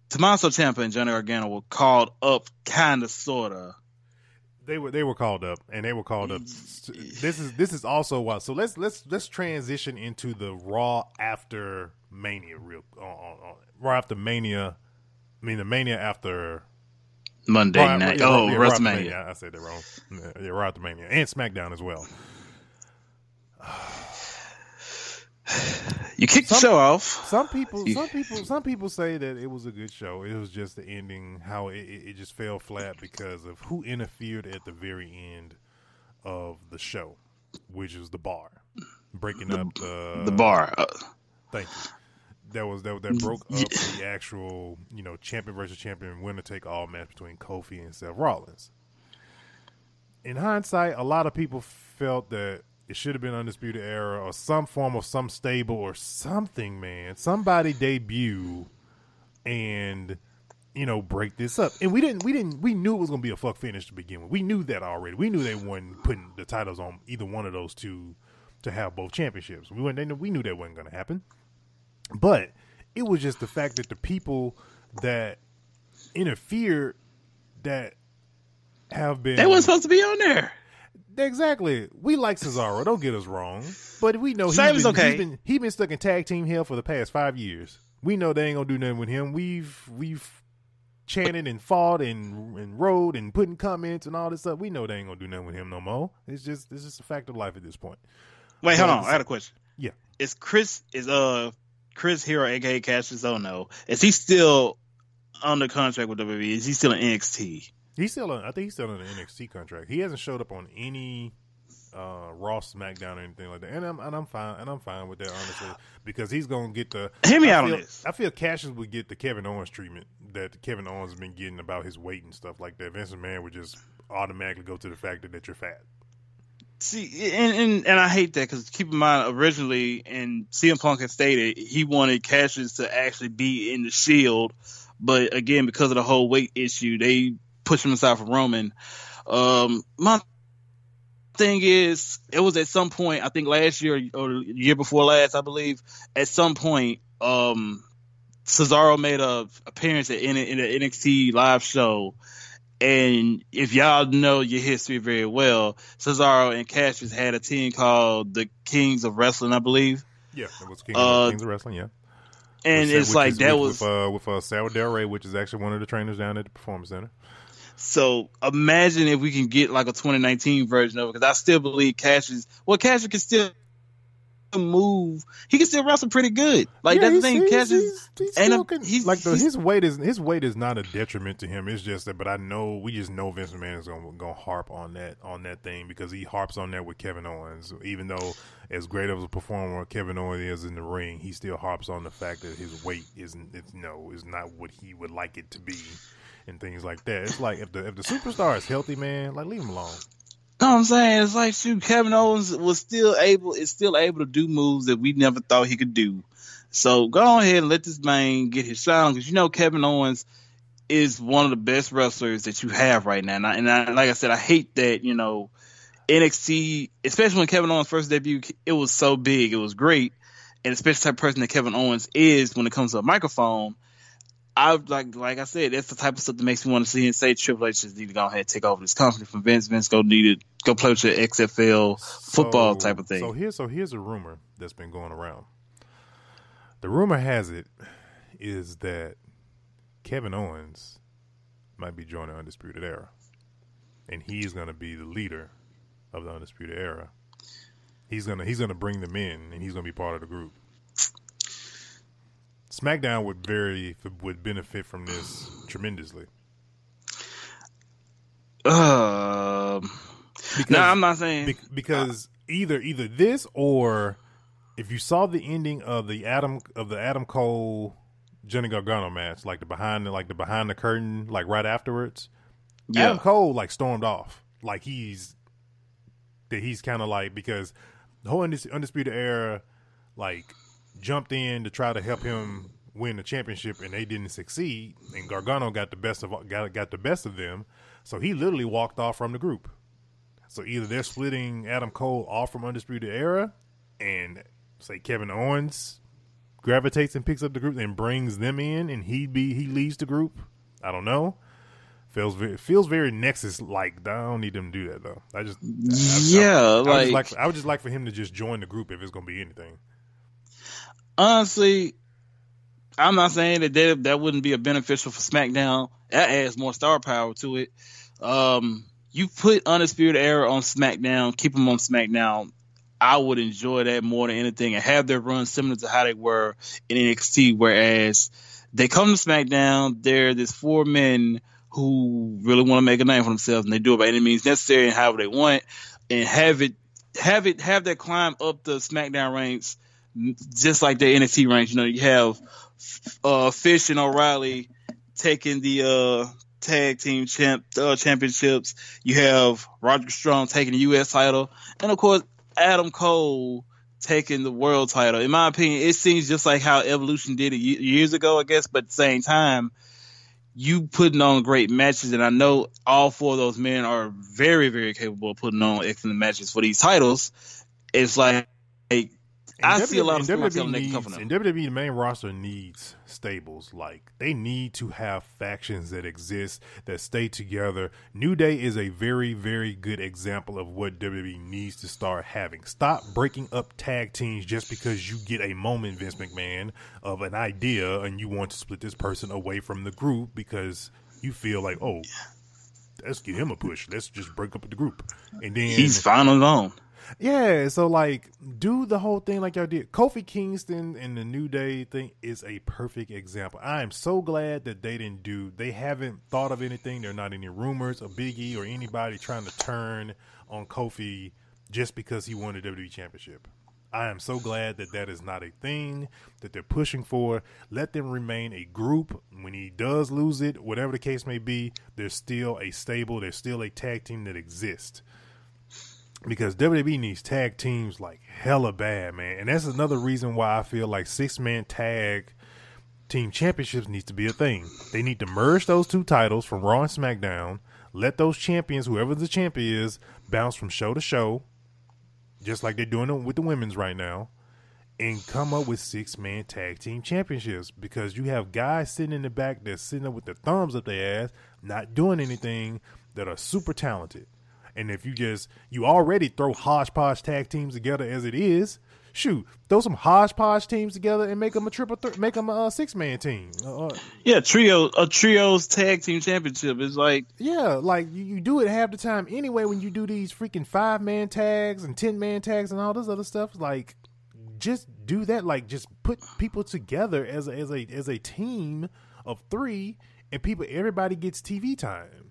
Tommaso Ciampa, and Johnny Gargano were called up, kind of, sorta. They were they were called up and they were called up. Mm. This is this is also why. So let's let's let's transition into the Raw after Mania real on, on, on Raw after Mania. I mean the Mania after Monday Raw- night. yeah, Raw- oh, yeah, Raw WrestleMania. Mania. I said that wrong. Yeah, Yeah, Raw after Mania and SmackDown as well. You kicked the Some- show off. Some people, some people, some people say that it was a good show. It was just the ending, how it, it just fell flat because of who interfered at the very end of the show, which is the bar breaking up the The bar. Uh, Thank you. That was that that broke up the actual you know champion versus champion winner take all match between Kofi and Seth Rollins. In hindsight, a lot of people felt that it should have been undisputed era or some form of some stable or something. Man, somebody debut and you know break this up. And we didn't we didn't we knew it was gonna be a fuck finish to begin with. We knew that already. We knew they weren't putting the titles on either one of those two to have both championships. We went they, we knew that wasn't gonna happen. But it was just the fact that the people that interfered that have been they weren't supposed to be on there. Exactly. We like Cesaro. Don't get us wrong, but we know he's been, okay. he's been he been stuck in tag team hell for the past five years. We know they ain't gonna do nothing with him. We've we've chanted and fought and and rode and putting comments and all this stuff. We know they ain't gonna do nothing with him no more. It's just it's just a fact of life at this point. Wait, hold on. I got a question. Yeah. Is Chris is uh Chris Hero, aka Kassius Ohno, is he still under contract with WWE? Is he still in NXT? He's still on, I think he's still on an NXT contract. He hasn't showed up on any uh Raw SmackDown or anything like that. And I'm and I'm fine and I'm fine with that honestly because he's gonna get the Hear me I out on feel, this. I feel Kassius would get the Kevin Owens treatment that Kevin Owens has been getting about his weight and stuff like that. Vince McMahon would just automatically go to the fact that, that you're fat. See, and and, and I hate that because keep in mind originally, and CM Punk had stated he wanted Kassius to actually be in the Shield, but again because of the whole weight issue, they pushed him aside for Roman. Um, my thing is, it was at some point I think last year or year before last, I believe, at some point, um, Cesaro made a appearance at in, in the NXT live show. And if y'all know your history very well, Cesaro and Kassius had a team called the Kings of Wrestling, I believe. Yeah, it was King Uh, Kings of Wrestling. Yeah, And Which- it's which like is that with, was with, uh, with uh, Sarah Del Rey, which is actually one of the trainers down at the Performance Center. So. Imagine if we can get like a 2019 version of it, because I still believe Kassius. Well, Kassius can still move. He can still wrestle pretty good. Like Yeah, that's the he's- thing. he's- Catches he's- he's and still a- can- he's- like the, he's- his weight is his weight is not a detriment to him. It's just that, but I know we just know Vince McMahon is gonna gonna harp on that on that thing because he harps on that with Kevin Owens. Even though as great of a performer Kevin Owens is in the ring, he still harps on the fact that his weight isn't it's, no is not what he would like it to be. And things like that. It's like if the if the superstar is healthy, man, like leave him alone. know what I'm saying? It's like shoot, Kevin Owens was still able is still able to do moves that we never thought he could do. So go ahead and let this man get his shine because you know Kevin Owens is one of the best wrestlers that you have right now. And, I, and I, like I said, I hate that you know NXT, especially when Kevin Owens first debut, it was so big, it was great, and especially the type of person that Kevin Owens is when it comes to a microphone. I like, like I said, that's the type of stuff that makes me want to see him say Triple H just need to go ahead and take over this company from Vince. Vince go need to go play with your XFL football So- type of thing. So here's so here's a rumor that's been going around. The rumor has it is that Kevin Owens might be joining Undisputed Era, and he's going to be the leader of the Undisputed Era. He's gonna he's gonna bring them in, and he's gonna be part of the group. SmackDown would very would benefit from this tremendously. Um, Because, no, I'm not saying. Be- because either either this or if you saw the ending of the Adam of the Adam Cole Johnny Gargano match, like the behind the like the behind the curtain, like right afterwards, yeah, Adam Cole like stormed off, like he's that he's kind of like because the whole undisputed era like jumped in to try to help him win the championship and they didn't succeed and Gargano got the best of got got the best of them. So he literally walked off from the group. So either they're splitting Adam Cole off from undisputed era and say Kevin Owens gravitates and picks up the group and brings them in and he be he leads the group. I don't know. Feels very feels very Nexus like I don't need them to do that though. I just I- I- yeah, I would, like, just like I would just like for him to just join the group if it's gonna be anything. Honestly, I'm not saying that that, that wouldn't be a beneficial for SmackDown. That adds more star power to it. Um, you put Undisputed Era on SmackDown, keep them on SmackDown. I would enjoy that more than anything and have their run similar to how they were in NXT. Whereas they come to SmackDown, they're this four men who really want to make a name for themselves and they do it by any means necessary and however they want and have it have it have that climb up the SmackDown ranks just like the NXT range. You know, you have uh, Fish and O'Reilly taking the uh, tag team champ uh, championships. You have Roderick Strong taking the U.S. title, and of course Adam Cole taking the world title. In my opinion, it seems just like how Evolution did it years ago, I guess. But at the same time, you putting on great matches, and I know all four of those men are very, very capable of putting on excellent matches for these titles. It's like, like I And see a lot of WWE storytelling that can needs, and. WWE, the main roster needs stables. Like they need to have factions that exist that stay together. New Day is a very, very good example of what WWE needs to start having. Stop breaking up tag teams just because you get a moment, Vince McMahon, of an idea and you want to split this person away from the group because you feel like, oh, let's give him a push. Let's just break up the group, and then He's fine on his own. Yeah, so like do the whole thing like y'all did. Kofi Kingston and the New Day thing is a perfect example. I am so glad that they didn't do they haven't thought of anything. There are not any rumors of Biggie or anybody trying to turn on Kofi just because he won the WWE championship. I am so glad that that is not a thing that they're pushing for. Let them remain a group. When he does lose it, whatever the case may be, there's still a stable, there's still a tag team that exists because WWE needs tag teams like hella bad, man. And that's another reason why I feel like six man tag team championships needs to be a thing. They need to merge those two titles from Raw and SmackDown. Let those champions, whoever the champion is, bounce from show to show, just like they're doing it with the women's right now, and come up with six man tag team championships. Because you have guys sitting in the back that's sitting up with their thumbs up their ass, not doing anything, that are super talented. And if you just you already throw hodgepodge tag teams together as it is, shoot, throw some hodgepodge teams together and make them a triple, th- make them a six man team. Uh, uh, Yeah, trio a trios tag team championship is like yeah, like you, you do it half the time anyway. When you do these freaking five man tags and ten man tags and all this other stuff, like just do that. Like just put people together as a, as a as a team of three, and people everybody gets TV time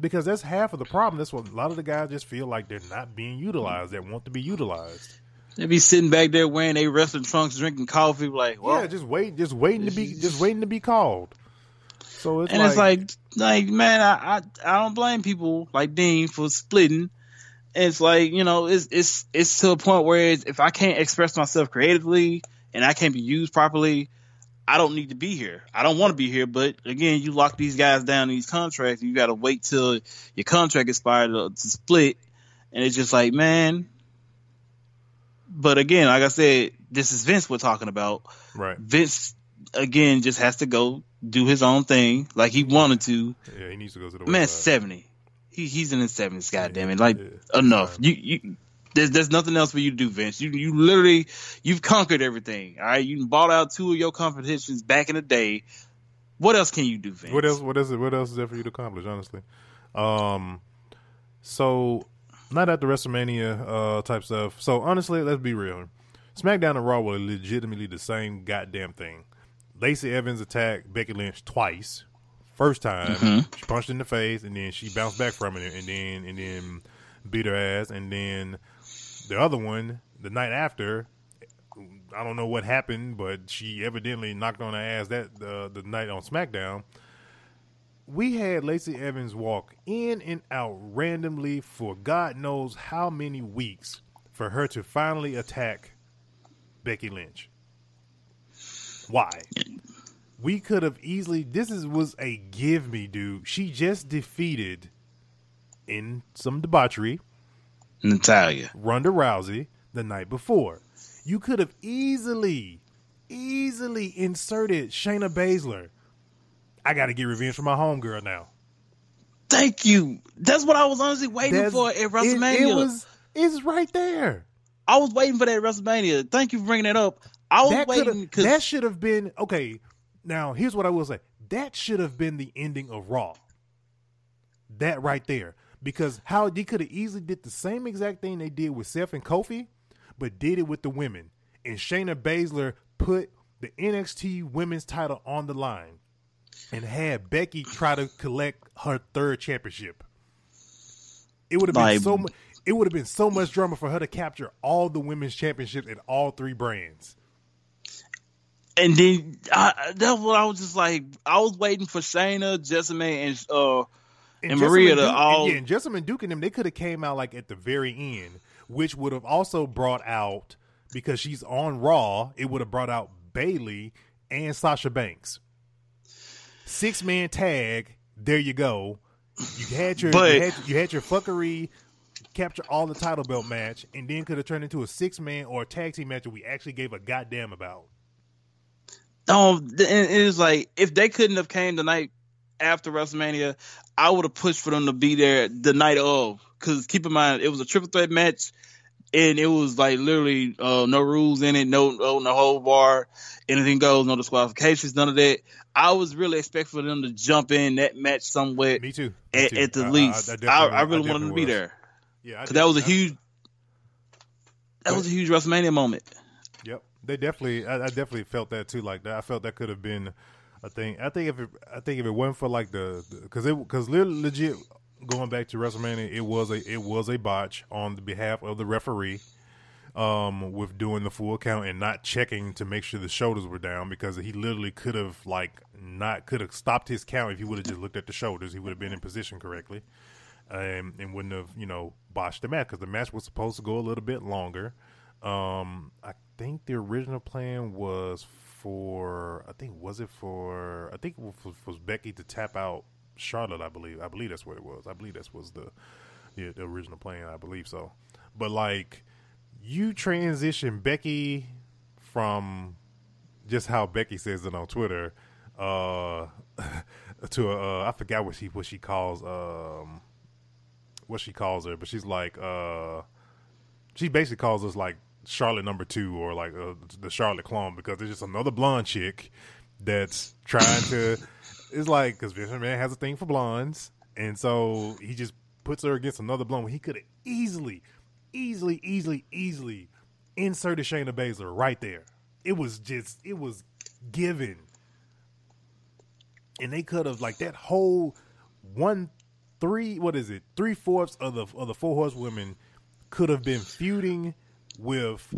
because that's half of the problem. That's what a lot of the guys just feel like they're not being utilized. They want to be utilized. They be sitting back there wearing their wrestling trunks, drinking coffee, like, well, yeah, just wait, just waiting to be, just waiting to be called. So it's and like, it's like, like man, I, I I don't blame people like Dean for splitting. It's like you know, it's it's it's to a point where it's, if I can't express myself creatively and I can't be used properly, I don't need to be here. I don't want to be here. But again, you lock these guys down in these contracts, and you got to wait till your contract expires to, to split. And it's just like, man. But again, like I said, this is Vince we're talking about. right? Vince again just has to go do his own thing like he wanted to. Yeah, he needs to go to the Man, seventy. He he's in his seventies. God damn it! Like yeah. enough. You you. There's, there's nothing else for you to do, Vince. You you literally you've conquered everything. All right, you bought out two of your competitions back in the day. What else can you do, Vince? What else? What else? What else is there for you to accomplish? Honestly, um, so not at the WrestleMania uh type stuff. So honestly, let's be real. SmackDown and Raw were legitimately the same goddamn thing. Lacey Evans attacked Becky Lynch twice. First time she punched in the face, and then she bounced back from it, and then and then beat her ass, and then the other one the night after. I don't know what happened, but she evidently knocked on her ass that uh, the night on SmackDown we had Lacey Evans walk in and out randomly for God knows how many weeks for her to finally attack Becky Lynch. Why? We could have easily this is was a give me dude. She just defeated in some debauchery Natalya. Ronda Rousey the night before. You could have easily, easily inserted Shayna Baszler. I got to get revenge for my homegirl now. Thank you. That's what I was honestly waiting That's- for at WrestleMania. It, was it's right there. I was waiting for that at WrestleMania. Thank you for bringing that up. I was That waiting that should have been okay. Now here's what I will say. That should have been the ending of Raw. That right there, because how they could have easily did the same exact thing they did with Seth and Kofi, but did it with the women. And Shayna Baszler put the NXT Women's title on the line, and had Becky try to collect her third championship. It would have been Like- so much. It would have been so much drama for her to capture all the women's championships in all three brands. and then I, that's what I was just like. I was waiting for Shayna, Jessamyn, and uh, And Marina Jessamyn to Duke, all- yeah, and Jessamyn Duke and them, they could have came out like at the very end, which would have also brought out because she's on Raw. It would have brought out Bayley and Sasha Banks. Six man tag. There you go. You had your But- you, had, you had your fuckery capture all the title belt match, and then could have turned into a six man or a tag team match that we actually gave a goddamn about. No, th- and it was like if they couldn't have came the night after WrestleMania, I would have pushed for them to be there the night of. Because keep in mind, it was a triple threat match, and it was like literally uh, no rules in it, no no no whole bar, anything goes, no disqualifications, none of that. I was really expecting for them to jump in that match somewhere Me too. Me at, too. at the I- least. I I, I, really wanted them to be was. there Yeah, because that was a huge. That was a huge WrestleMania moment. Yep, they definitely. I, I definitely felt that too. Like that, I felt that could have been a thing. I think if it, I think if it wasn't for like the because it because legit going back to WrestleMania, it was a it was a botch on the behalf of the referee. Um, with doing the full count and not checking to make sure the shoulders were down because he literally could have like not could have stopped his count if he would have just looked at the shoulders. He would have been in position correctly, um, and wouldn't have you know botched the match because the match was supposed to go a little bit longer. Um, I think the original plan was for I think was it for I think it was, was Becky to tap out Charlotte. I believe I believe that's what it was. I believe that was the the, original plan. I believe so. But like you transition Becky from just how Becky says it on Twitter uh to uh I forgot what she what she calls um what she calls her, but she's like uh she basically calls us like Charlotte number two or like uh, the Charlotte clone because there's just another blonde chick that's trying to. It's like because Vince McMahon has a thing for blondes, and so he just puts her against another blonde. He could have easily, easily, easily, easily inserted Shayna Baszler right there. It was just it was given, and they could have like that whole one three what is it three fourths of the of the four horsewomen could have been feuding with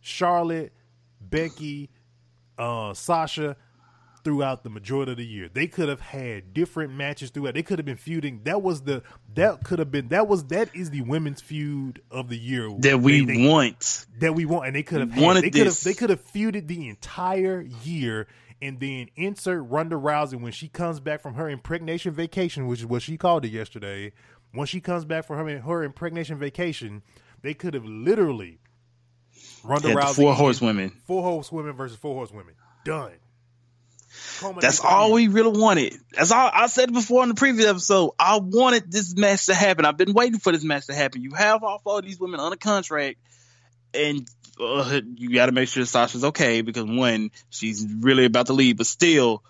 Charlotte, Becky, uh, Sasha throughout the majority of the year. They could have had different matches throughout. They could have been feuding. That was the that could have been that was that is the women's feud of the year that we They- they- want. that we want, and they could have had, they could have they could have feuded the entire year, and then insert Ronda Rousey when she comes back from her impregnation vacation, which is what she called it yesterday. When she comes back from her her impregnation vacation, they could have literally Ronda the Rousey four horsewomen. four horsewomen versus four horsewomen, done. Culminate That's all we really wanted. That's all I said before in the previous episode. I wanted this match to happen. I've been waiting for this match to happen. You have all four of these women under contract, and uh, you got to make sure Sasha's okay because one, she's really about to leave. But still,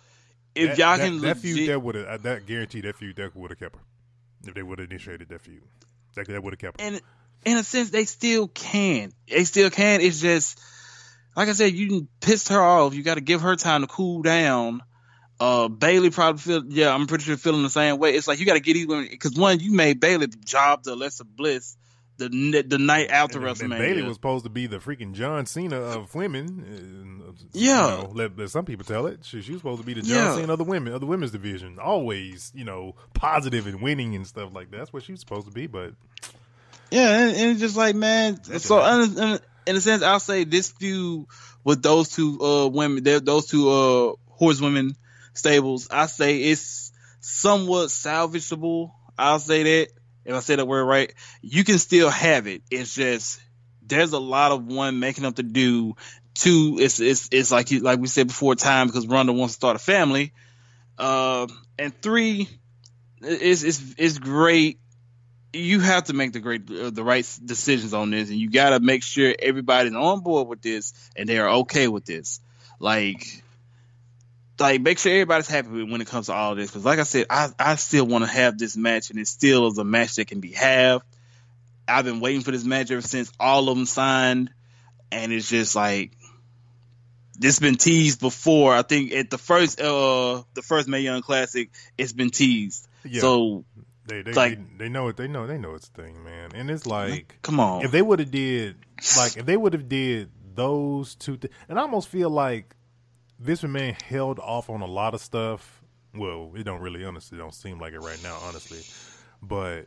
if That- y'all that, can that feud that would have that guaranteed that feud that would have kept her if they would have initiated that feud. That, that would have kept her. and in a sense, they still can. They still can. It's just like I said, you pissed her off. You got to give her time to cool down. Uh, Bayley probably feel yeah, I'm pretty sure feeling the same way. It's like you got to get these women because one, you made Bayley job to Alexa Bliss the the night after And- and WrestleMania. Bayley was supposed to be the freaking John Cena of women. uh, Yeah. you know, let, let some people tell it. She, she was supposed to be the John Yeah. Cena of the women of the women's division. Always, you know, positive and winning and stuff like that. That's what she was supposed to be. But Yeah, and, and it's just like man. So in, in, in a sense, I'll say this feud with those two uh women, those two uh horsewomen stables, I say it's somewhat salvageable. I'll say that if I say that word right, you can still have it. It's just there's a lot of one making up to do. Two, it's it's it's like you like we said before, time because Ronda wants to start a family. Uh, and three, it's it's it's great you have to make the great uh, the right decisions on this and you got to make sure everybody's on board with this and they are okay with this. Like like make sure everybody's happy when it comes to all of this because like i said i i still want to have this match and it still is a match that can be had i've been waiting for this match ever since all of them signed and it's just like this been teased before. I think at the first uh the first Mae Young Classic it's been teased. Yeah, so they they, like- they they know it. They know they know it's a thing, man. And it's like come on if they would have did like if they would have did those two th- and I almost feel like Vince McMahon held off on a lot of stuff. Well, it don't really honestly don't seem like it right now, honestly. But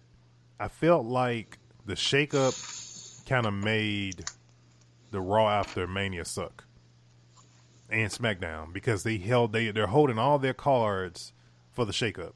I felt like the shakeup kind of made the Raw after Mania suck and SmackDown because they held they they're holding all their cards for the shakeup.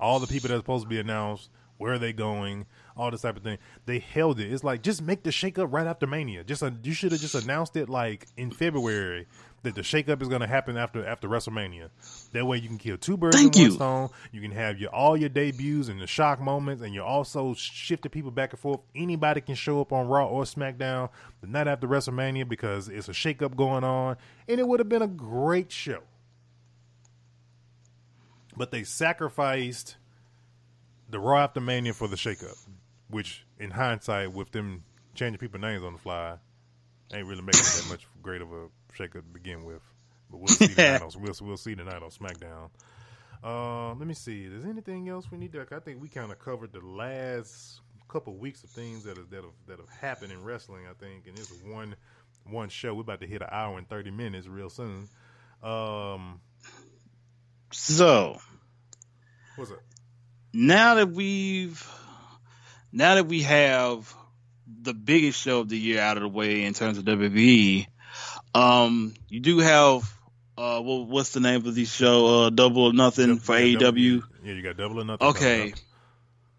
All the people that are supposed to be announced, where are they going, all this type of thing. They held it. It's like just make the shakeup right after Mania. Just uh, you should have just announced it like in February that the shakeup is going to happen after after WrestleMania. That way you can kill two birds Thank with one you. stone. You can have your all your debuts and the shock moments, and you also shifting people back and forth. Anybody can show up on Raw or SmackDown the night after WrestleMania because it's a shakeup going on, and it would have been a great show. But they sacrificed the Raw after Mania for the shakeup, which in hindsight, with them changing people's names on the fly, ain't really making it that much great of a shakeup to begin with. But we'll see tonight on we'll, we'll see tonight on SmackDown. Uh, let me see. Is there anything else we need to? I think we kind of covered the last couple weeks of things that have, that have that have happened in wrestling. I think, and it's one one show. We're about to hit an hour and thirty minutes real soon. Um, so what's up? now that we've now that we have the biggest show of the year out of the way in terms of WWE, um, you do have uh, what, what's the name of the show? Uh, Double or Nothing for Yeah, double- AEW. Yeah, you got double or nothing. Okay.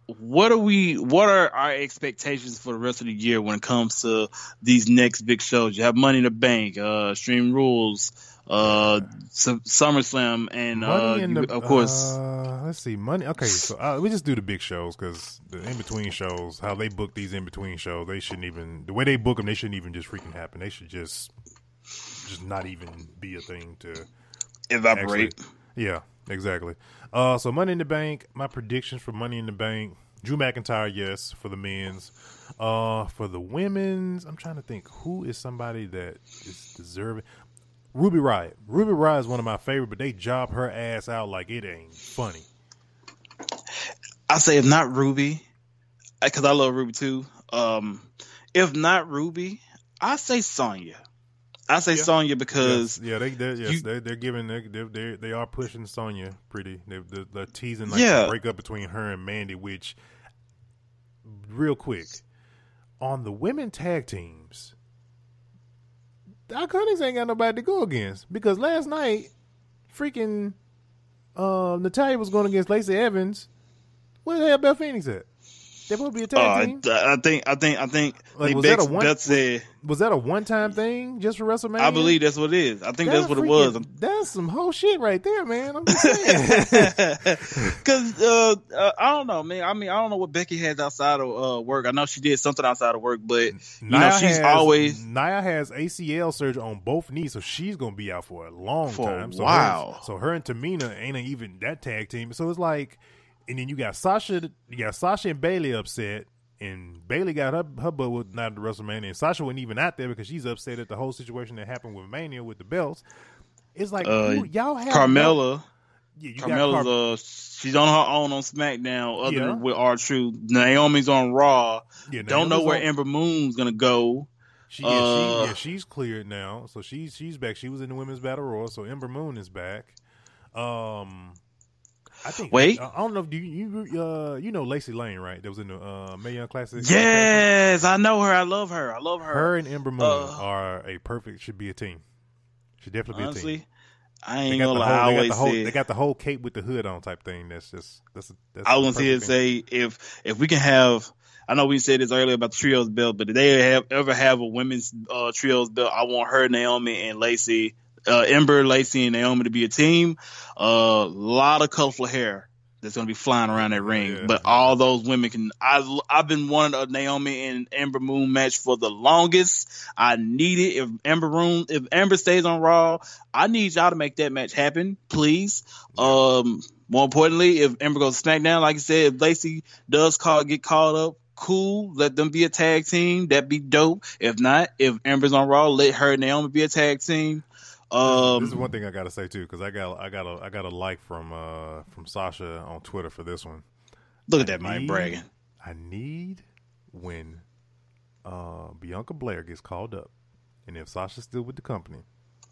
What are we? What are our expectations for the rest of the year when it comes to these next big shows? You have Money in the Bank, uh, Extreme Rules, uh, Su- SummerSlam, and uh, Money in you- the, of course, Uh, let's see, money. Okay, so uh, we just do the big shows because the in between shows, how they book these in between shows, they shouldn't even the way they book them. They shouldn't even just freaking happen. They should just just not even be a thing to evaporate. actually- Yeah, exactly. Uh, so Money in the Bank. My predictions for Money in the Bank. Drew McIntyre, yes, for the men's. Uh, for the women's, I'm trying to think who is somebody that is deserving. Ruby Riott. Ruby Riott is one of my favorite, but they job her ass out like it ain't funny. I say if not Ruby, because I love Ruby too. Um, if not Ruby, I say Sonya. I say Yeah. Sonya because yes, yeah, they they're, yes, you- they're, they're giving they they they are pushing Sonya pretty. They they're, they're teasing like Yeah. the breakup between her and Mandy. Which, real quick, on the women tag teams, Doc Cunnings ain't got nobody to go against because last night, freaking, uh, Natalya was going against Lacey Evans. Where the hell Beth Phoenix at? They supposed to be a tag uh, team. I, I think I think I think Like, like was that a one- Beth said. Was that a one time thing just for WrestleMania? I believe that's what it is. I think that's, what it was. That's some whole shit right there, man. I'm just saying. Because uh, uh, I don't know, man. I mean, I don't know what Becky has outside of uh, work. I know she did something outside of work, but you know, she's has, always Nia has ACL surgery on both knees, so she's gonna be out for a long For time. So while. Her, so her and Tamina ain't even that tag team. So it's like, and then you got Sasha, you got Sasha and Bayley upset. And Bayley got her her butt with not the WrestleMania, and Sasha wasn't even out there because she's upset at the whole situation that happened with Mania with the belts. It's like Uh, who- y'all have Carmella. yeah, you Carmella's Car- uh, she's on her own on SmackDown. Other Yeah. than with R-Truth, Naomi's on Raw. yeah, Don't know where on- Ember Moon's gonna go. She, yeah, Uh, she, yeah, she's cleared now, so she's she's back. She was in the women's battle royal, so Ember Moon is back. Um, I think. Wait. I, I don't know. if Do you you uh you know Lacey Lane right? That was in the uh Mae Young Classic. Yes, I know her. I love her. I love her. her and Ember Moon Uh, are a perfect. Should be a team. Should definitely be a team. Honestly, I ain't gonna the lie. Whole, they, got the whole, they got the whole cape with the hood on type thing. That's just that's. That's I was here to perfect thing. say if if we can have. I know we said this earlier about the trios belt, but if they have ever have a women's uh, trios belt, I want her, Naomi, and Lacey, uh, Ember, Lacey, and Naomi to be a team. A lot of colorful hair that's gonna be flying around that ring, Yeah. but all those women can. I I've been wanting a Naomi and Ember Moon match for the longest. I need it. If Ember Moon, if Ember stays on Raw, I need y'all to make that match happen, please. Um, more importantly, if Ember goes to SmackDown, like I said, if Lacey does call get called up, cool. Let them be a tag team. That'd be dope. If not, if Ember's on Raw, let her and Naomi be a tag team. Um, this is one thing I gotta say too, because I got I got a I got a like from uh from Sasha on Twitter for this one. look at that man need- bragging. I need when uh, Bianca Belair gets called up, and if Sasha's still with the company,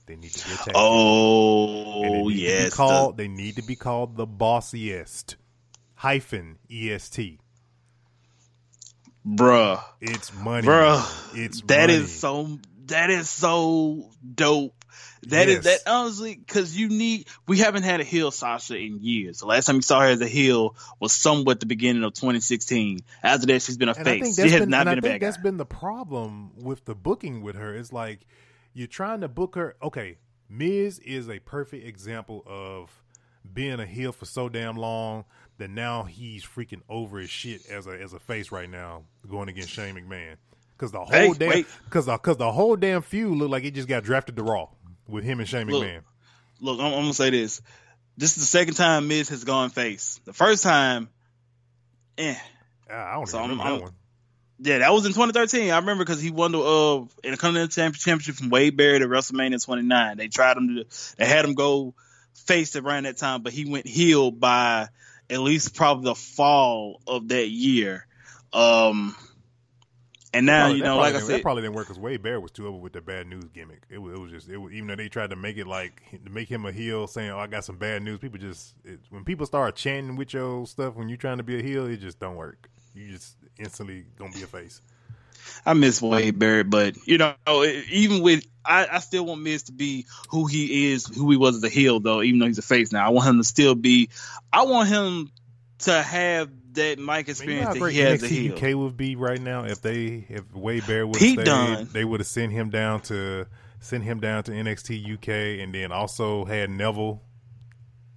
they need to be a tag they Oh yes, called. They need to be called the Bossiest hyphen est. bruh. It's money, Bruh, It's That money. is so. That is so dope. That is Yes. that honestly because you need. We haven't had a heel Sasha in years. The last time you saw her as a heel was somewhat the beginning of 2016. After that, she's been a And face. She has been, not been I a bad that's guy. been the problem with the booking with her. It's like you're trying to book her. Okay, Miz is a perfect example of being a heel for so damn long that now he's freaking over his shit as a as a face right now, going against Shane McMahon. Because the whole Hey, damn because because the whole damn feud looked like it just got drafted to Raw with him and Shane Look, McMahon. Look, I'm, I'm gonna say this. This is the second time Miz has gone face. The first time, eh. Ah, I don't So even I'm- remember that one. Yeah, that was in 2013. I remember because he won the uh Intercontinental Champ- Championship from Wade Barrett at WrestleMania 29. They tried him to, they had him go face around that time, but he went heel by at least probably the fall of that year. Um, and now Probably- you know, like I said, that probably didn't work because Wade Barrett was too over with the bad news gimmick. It was, it was just, it was, even though they tried to make it like to make him a heel, saying, "Oh, I got some bad news." People just it, when people start chanting with your stuff when you're trying to be a heel, it just don't work. You just instantly gonna be a face. I miss Wade Barrett, but you know, even with I, I still want Miz to be who he is, who he was as a heel, though. Even though he's a face now, I want him to still be. I want him to have that mic Man, you know experience how that he has as a NXT. UK would be right now if they if Wade Barrett would stayed, Dunne. they would have sent him down to send him down to NXT UK and then also had Neville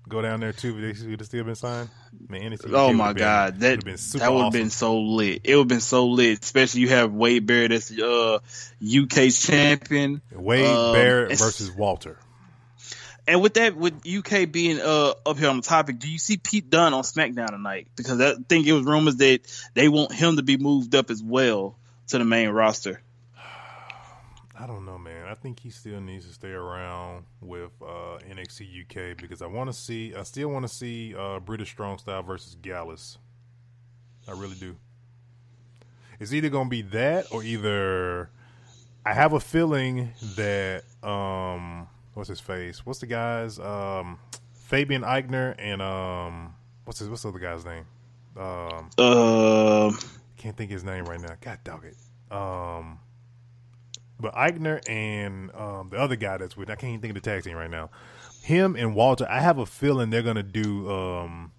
go down there too. But They would have still been signed. Man, NXT Oh my god, that been super that would have awesome. been so lit. It would have been so lit, especially you have Wade Barrett as uh UK champion. Wade Um, Barrett versus Walter. And with that, with UK being uh up here on the topic, do you see Pete Dunne on SmackDown tonight? Because I think it was rumors that they want him to be moved up as well to the main roster. I don't know, man. I think he still needs to stay around with uh, NXT UK because I want to see. I still want to see uh, British Strong Style versus Gallus. I really do. It's either going to be that or either. I have a feeling that um, what's his face? What's the guy's um, Fabian Aichner and um, what's his what's the other guy's name? Um, Uh, can't think his name right now. God dog it. Um, but Aichner and um, the other guy that's with I can't even think of the tag team right now. Him and Walter, I have a feeling they're gonna do. Um,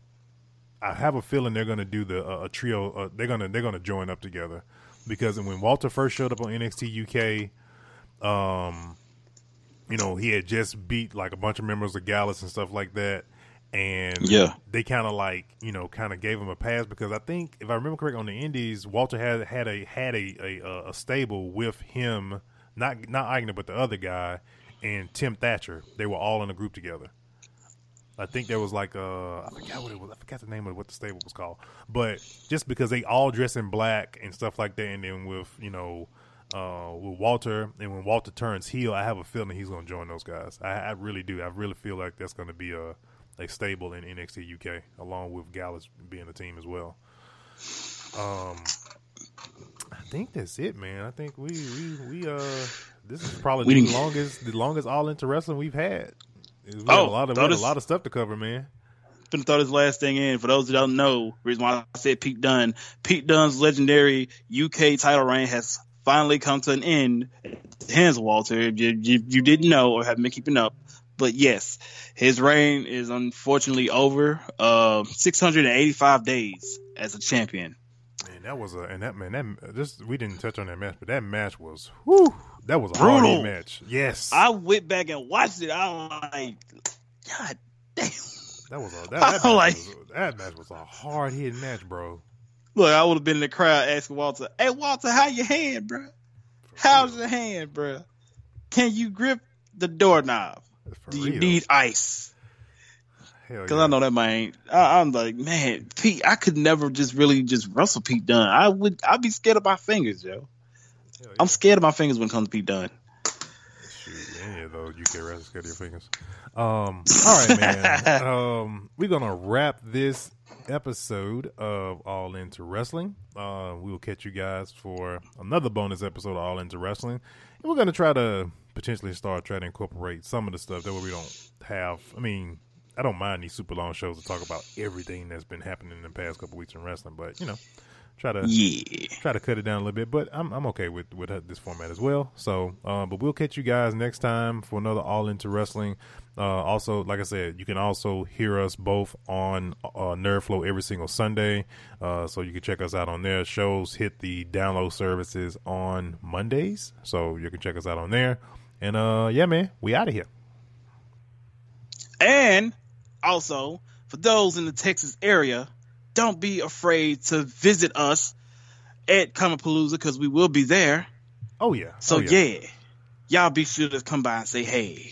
I have a feeling they're gonna do the uh, a trio. Uh, they're gonna they're gonna join up together because when Walter first showed up on NXT UK, um, you know he had just beat like a bunch of members of Gallus and stuff like that. And Yeah. they kind of like you know kind of gave him a pass because I think if I remember correctly on the Indies, Walter had had a had a a, a stable with him, not not Aichner but the other guy and Tim Thatcher. They were all in a group together. I think there was like uh I forgot what it was. I forgot the name of what the stable was called. But just because they all dress in black and stuff like that, and then with you know uh with Walter, and when Walter turns heel, I have a feeling he's going to join those guys. I, I really do. I really feel like that's going to be a a stable in NXT UK, along with Gallus being a team as well. Um, I think that's it, man. I think we we we uh this is probably the longest the longest All In 2 Wrestling we've had. We Oh, a lot of had a this- lot of stuff to cover, man. Finna throw this last thing in. For those that don't know, reason why I said Pete Dunne. Pete Dunne's legendary UK title reign has finally come to an end. Hands, Walter, if you, you, you didn't know or haven't been keeping up. But yes, his reign is unfortunately over. Uh, 685 days as a champion. Man, that was a and that man that just we didn't touch on that match, but that match was whew, that was a Brutal. hit match. Yes, I went back and watched it. I like, God damn. that was a that, that, match like- was, that match was a hard hit match, bro. Look, I would have been in the crowd asking Walter, "Hey, Walter, how your hand, bro? How's your hand, bro? Can you grip the doorknob? For Do you real. need ice? Because yeah. I know that man. I, I'm like, man, Pete. I could never just really just wrestle Pete Dunne. I would. I'd be scared of my fingers, yo. Yeah. I'm scared of my fingers when it comes to Pete Dunne. Shoot, any of those UK wrestlers scared of your fingers. Um, all right, man. um, we're gonna wrap this episode of All In 2 Wrestling. Uh, we will catch you guys for another bonus episode of All In 2 Wrestling, and we're gonna try to potentially start trying to incorporate some of the stuff that we don't have. I mean. I don't mind these super long shows to talk about everything that's been happening in the past couple weeks in wrestling, but you know, try to Yeah. try to cut it down a little bit, but I'm I'm okay with with this format as well. So, um, but we'll catch you guys next time for another All In 2 Wrestling. Uh, also, like I said, you can also hear us both on uh, Nerd Flow every single Sunday. Uh, so you can check us out on there. Shows hit the download services on Mondays, so you can check us out on there. And uh, yeah, man, we out of here. And also, for those in the Texas area, don't be afraid to visit us at Comicpalooza because we will be there. Oh yeah. So Oh, yeah. y'all be sure to come by and say hey.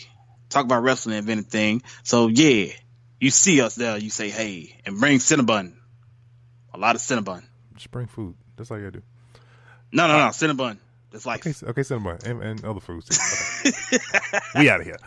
Talk about wrestling if anything. So yeah, you see us there, you say hey, and bring Cinnabon. A lot of Cinnabon. Just bring food. That's all you gotta do. No, no, no, Cinnabon. That's like Okay, okay, cinema and, and other foods. Okay. we out of here.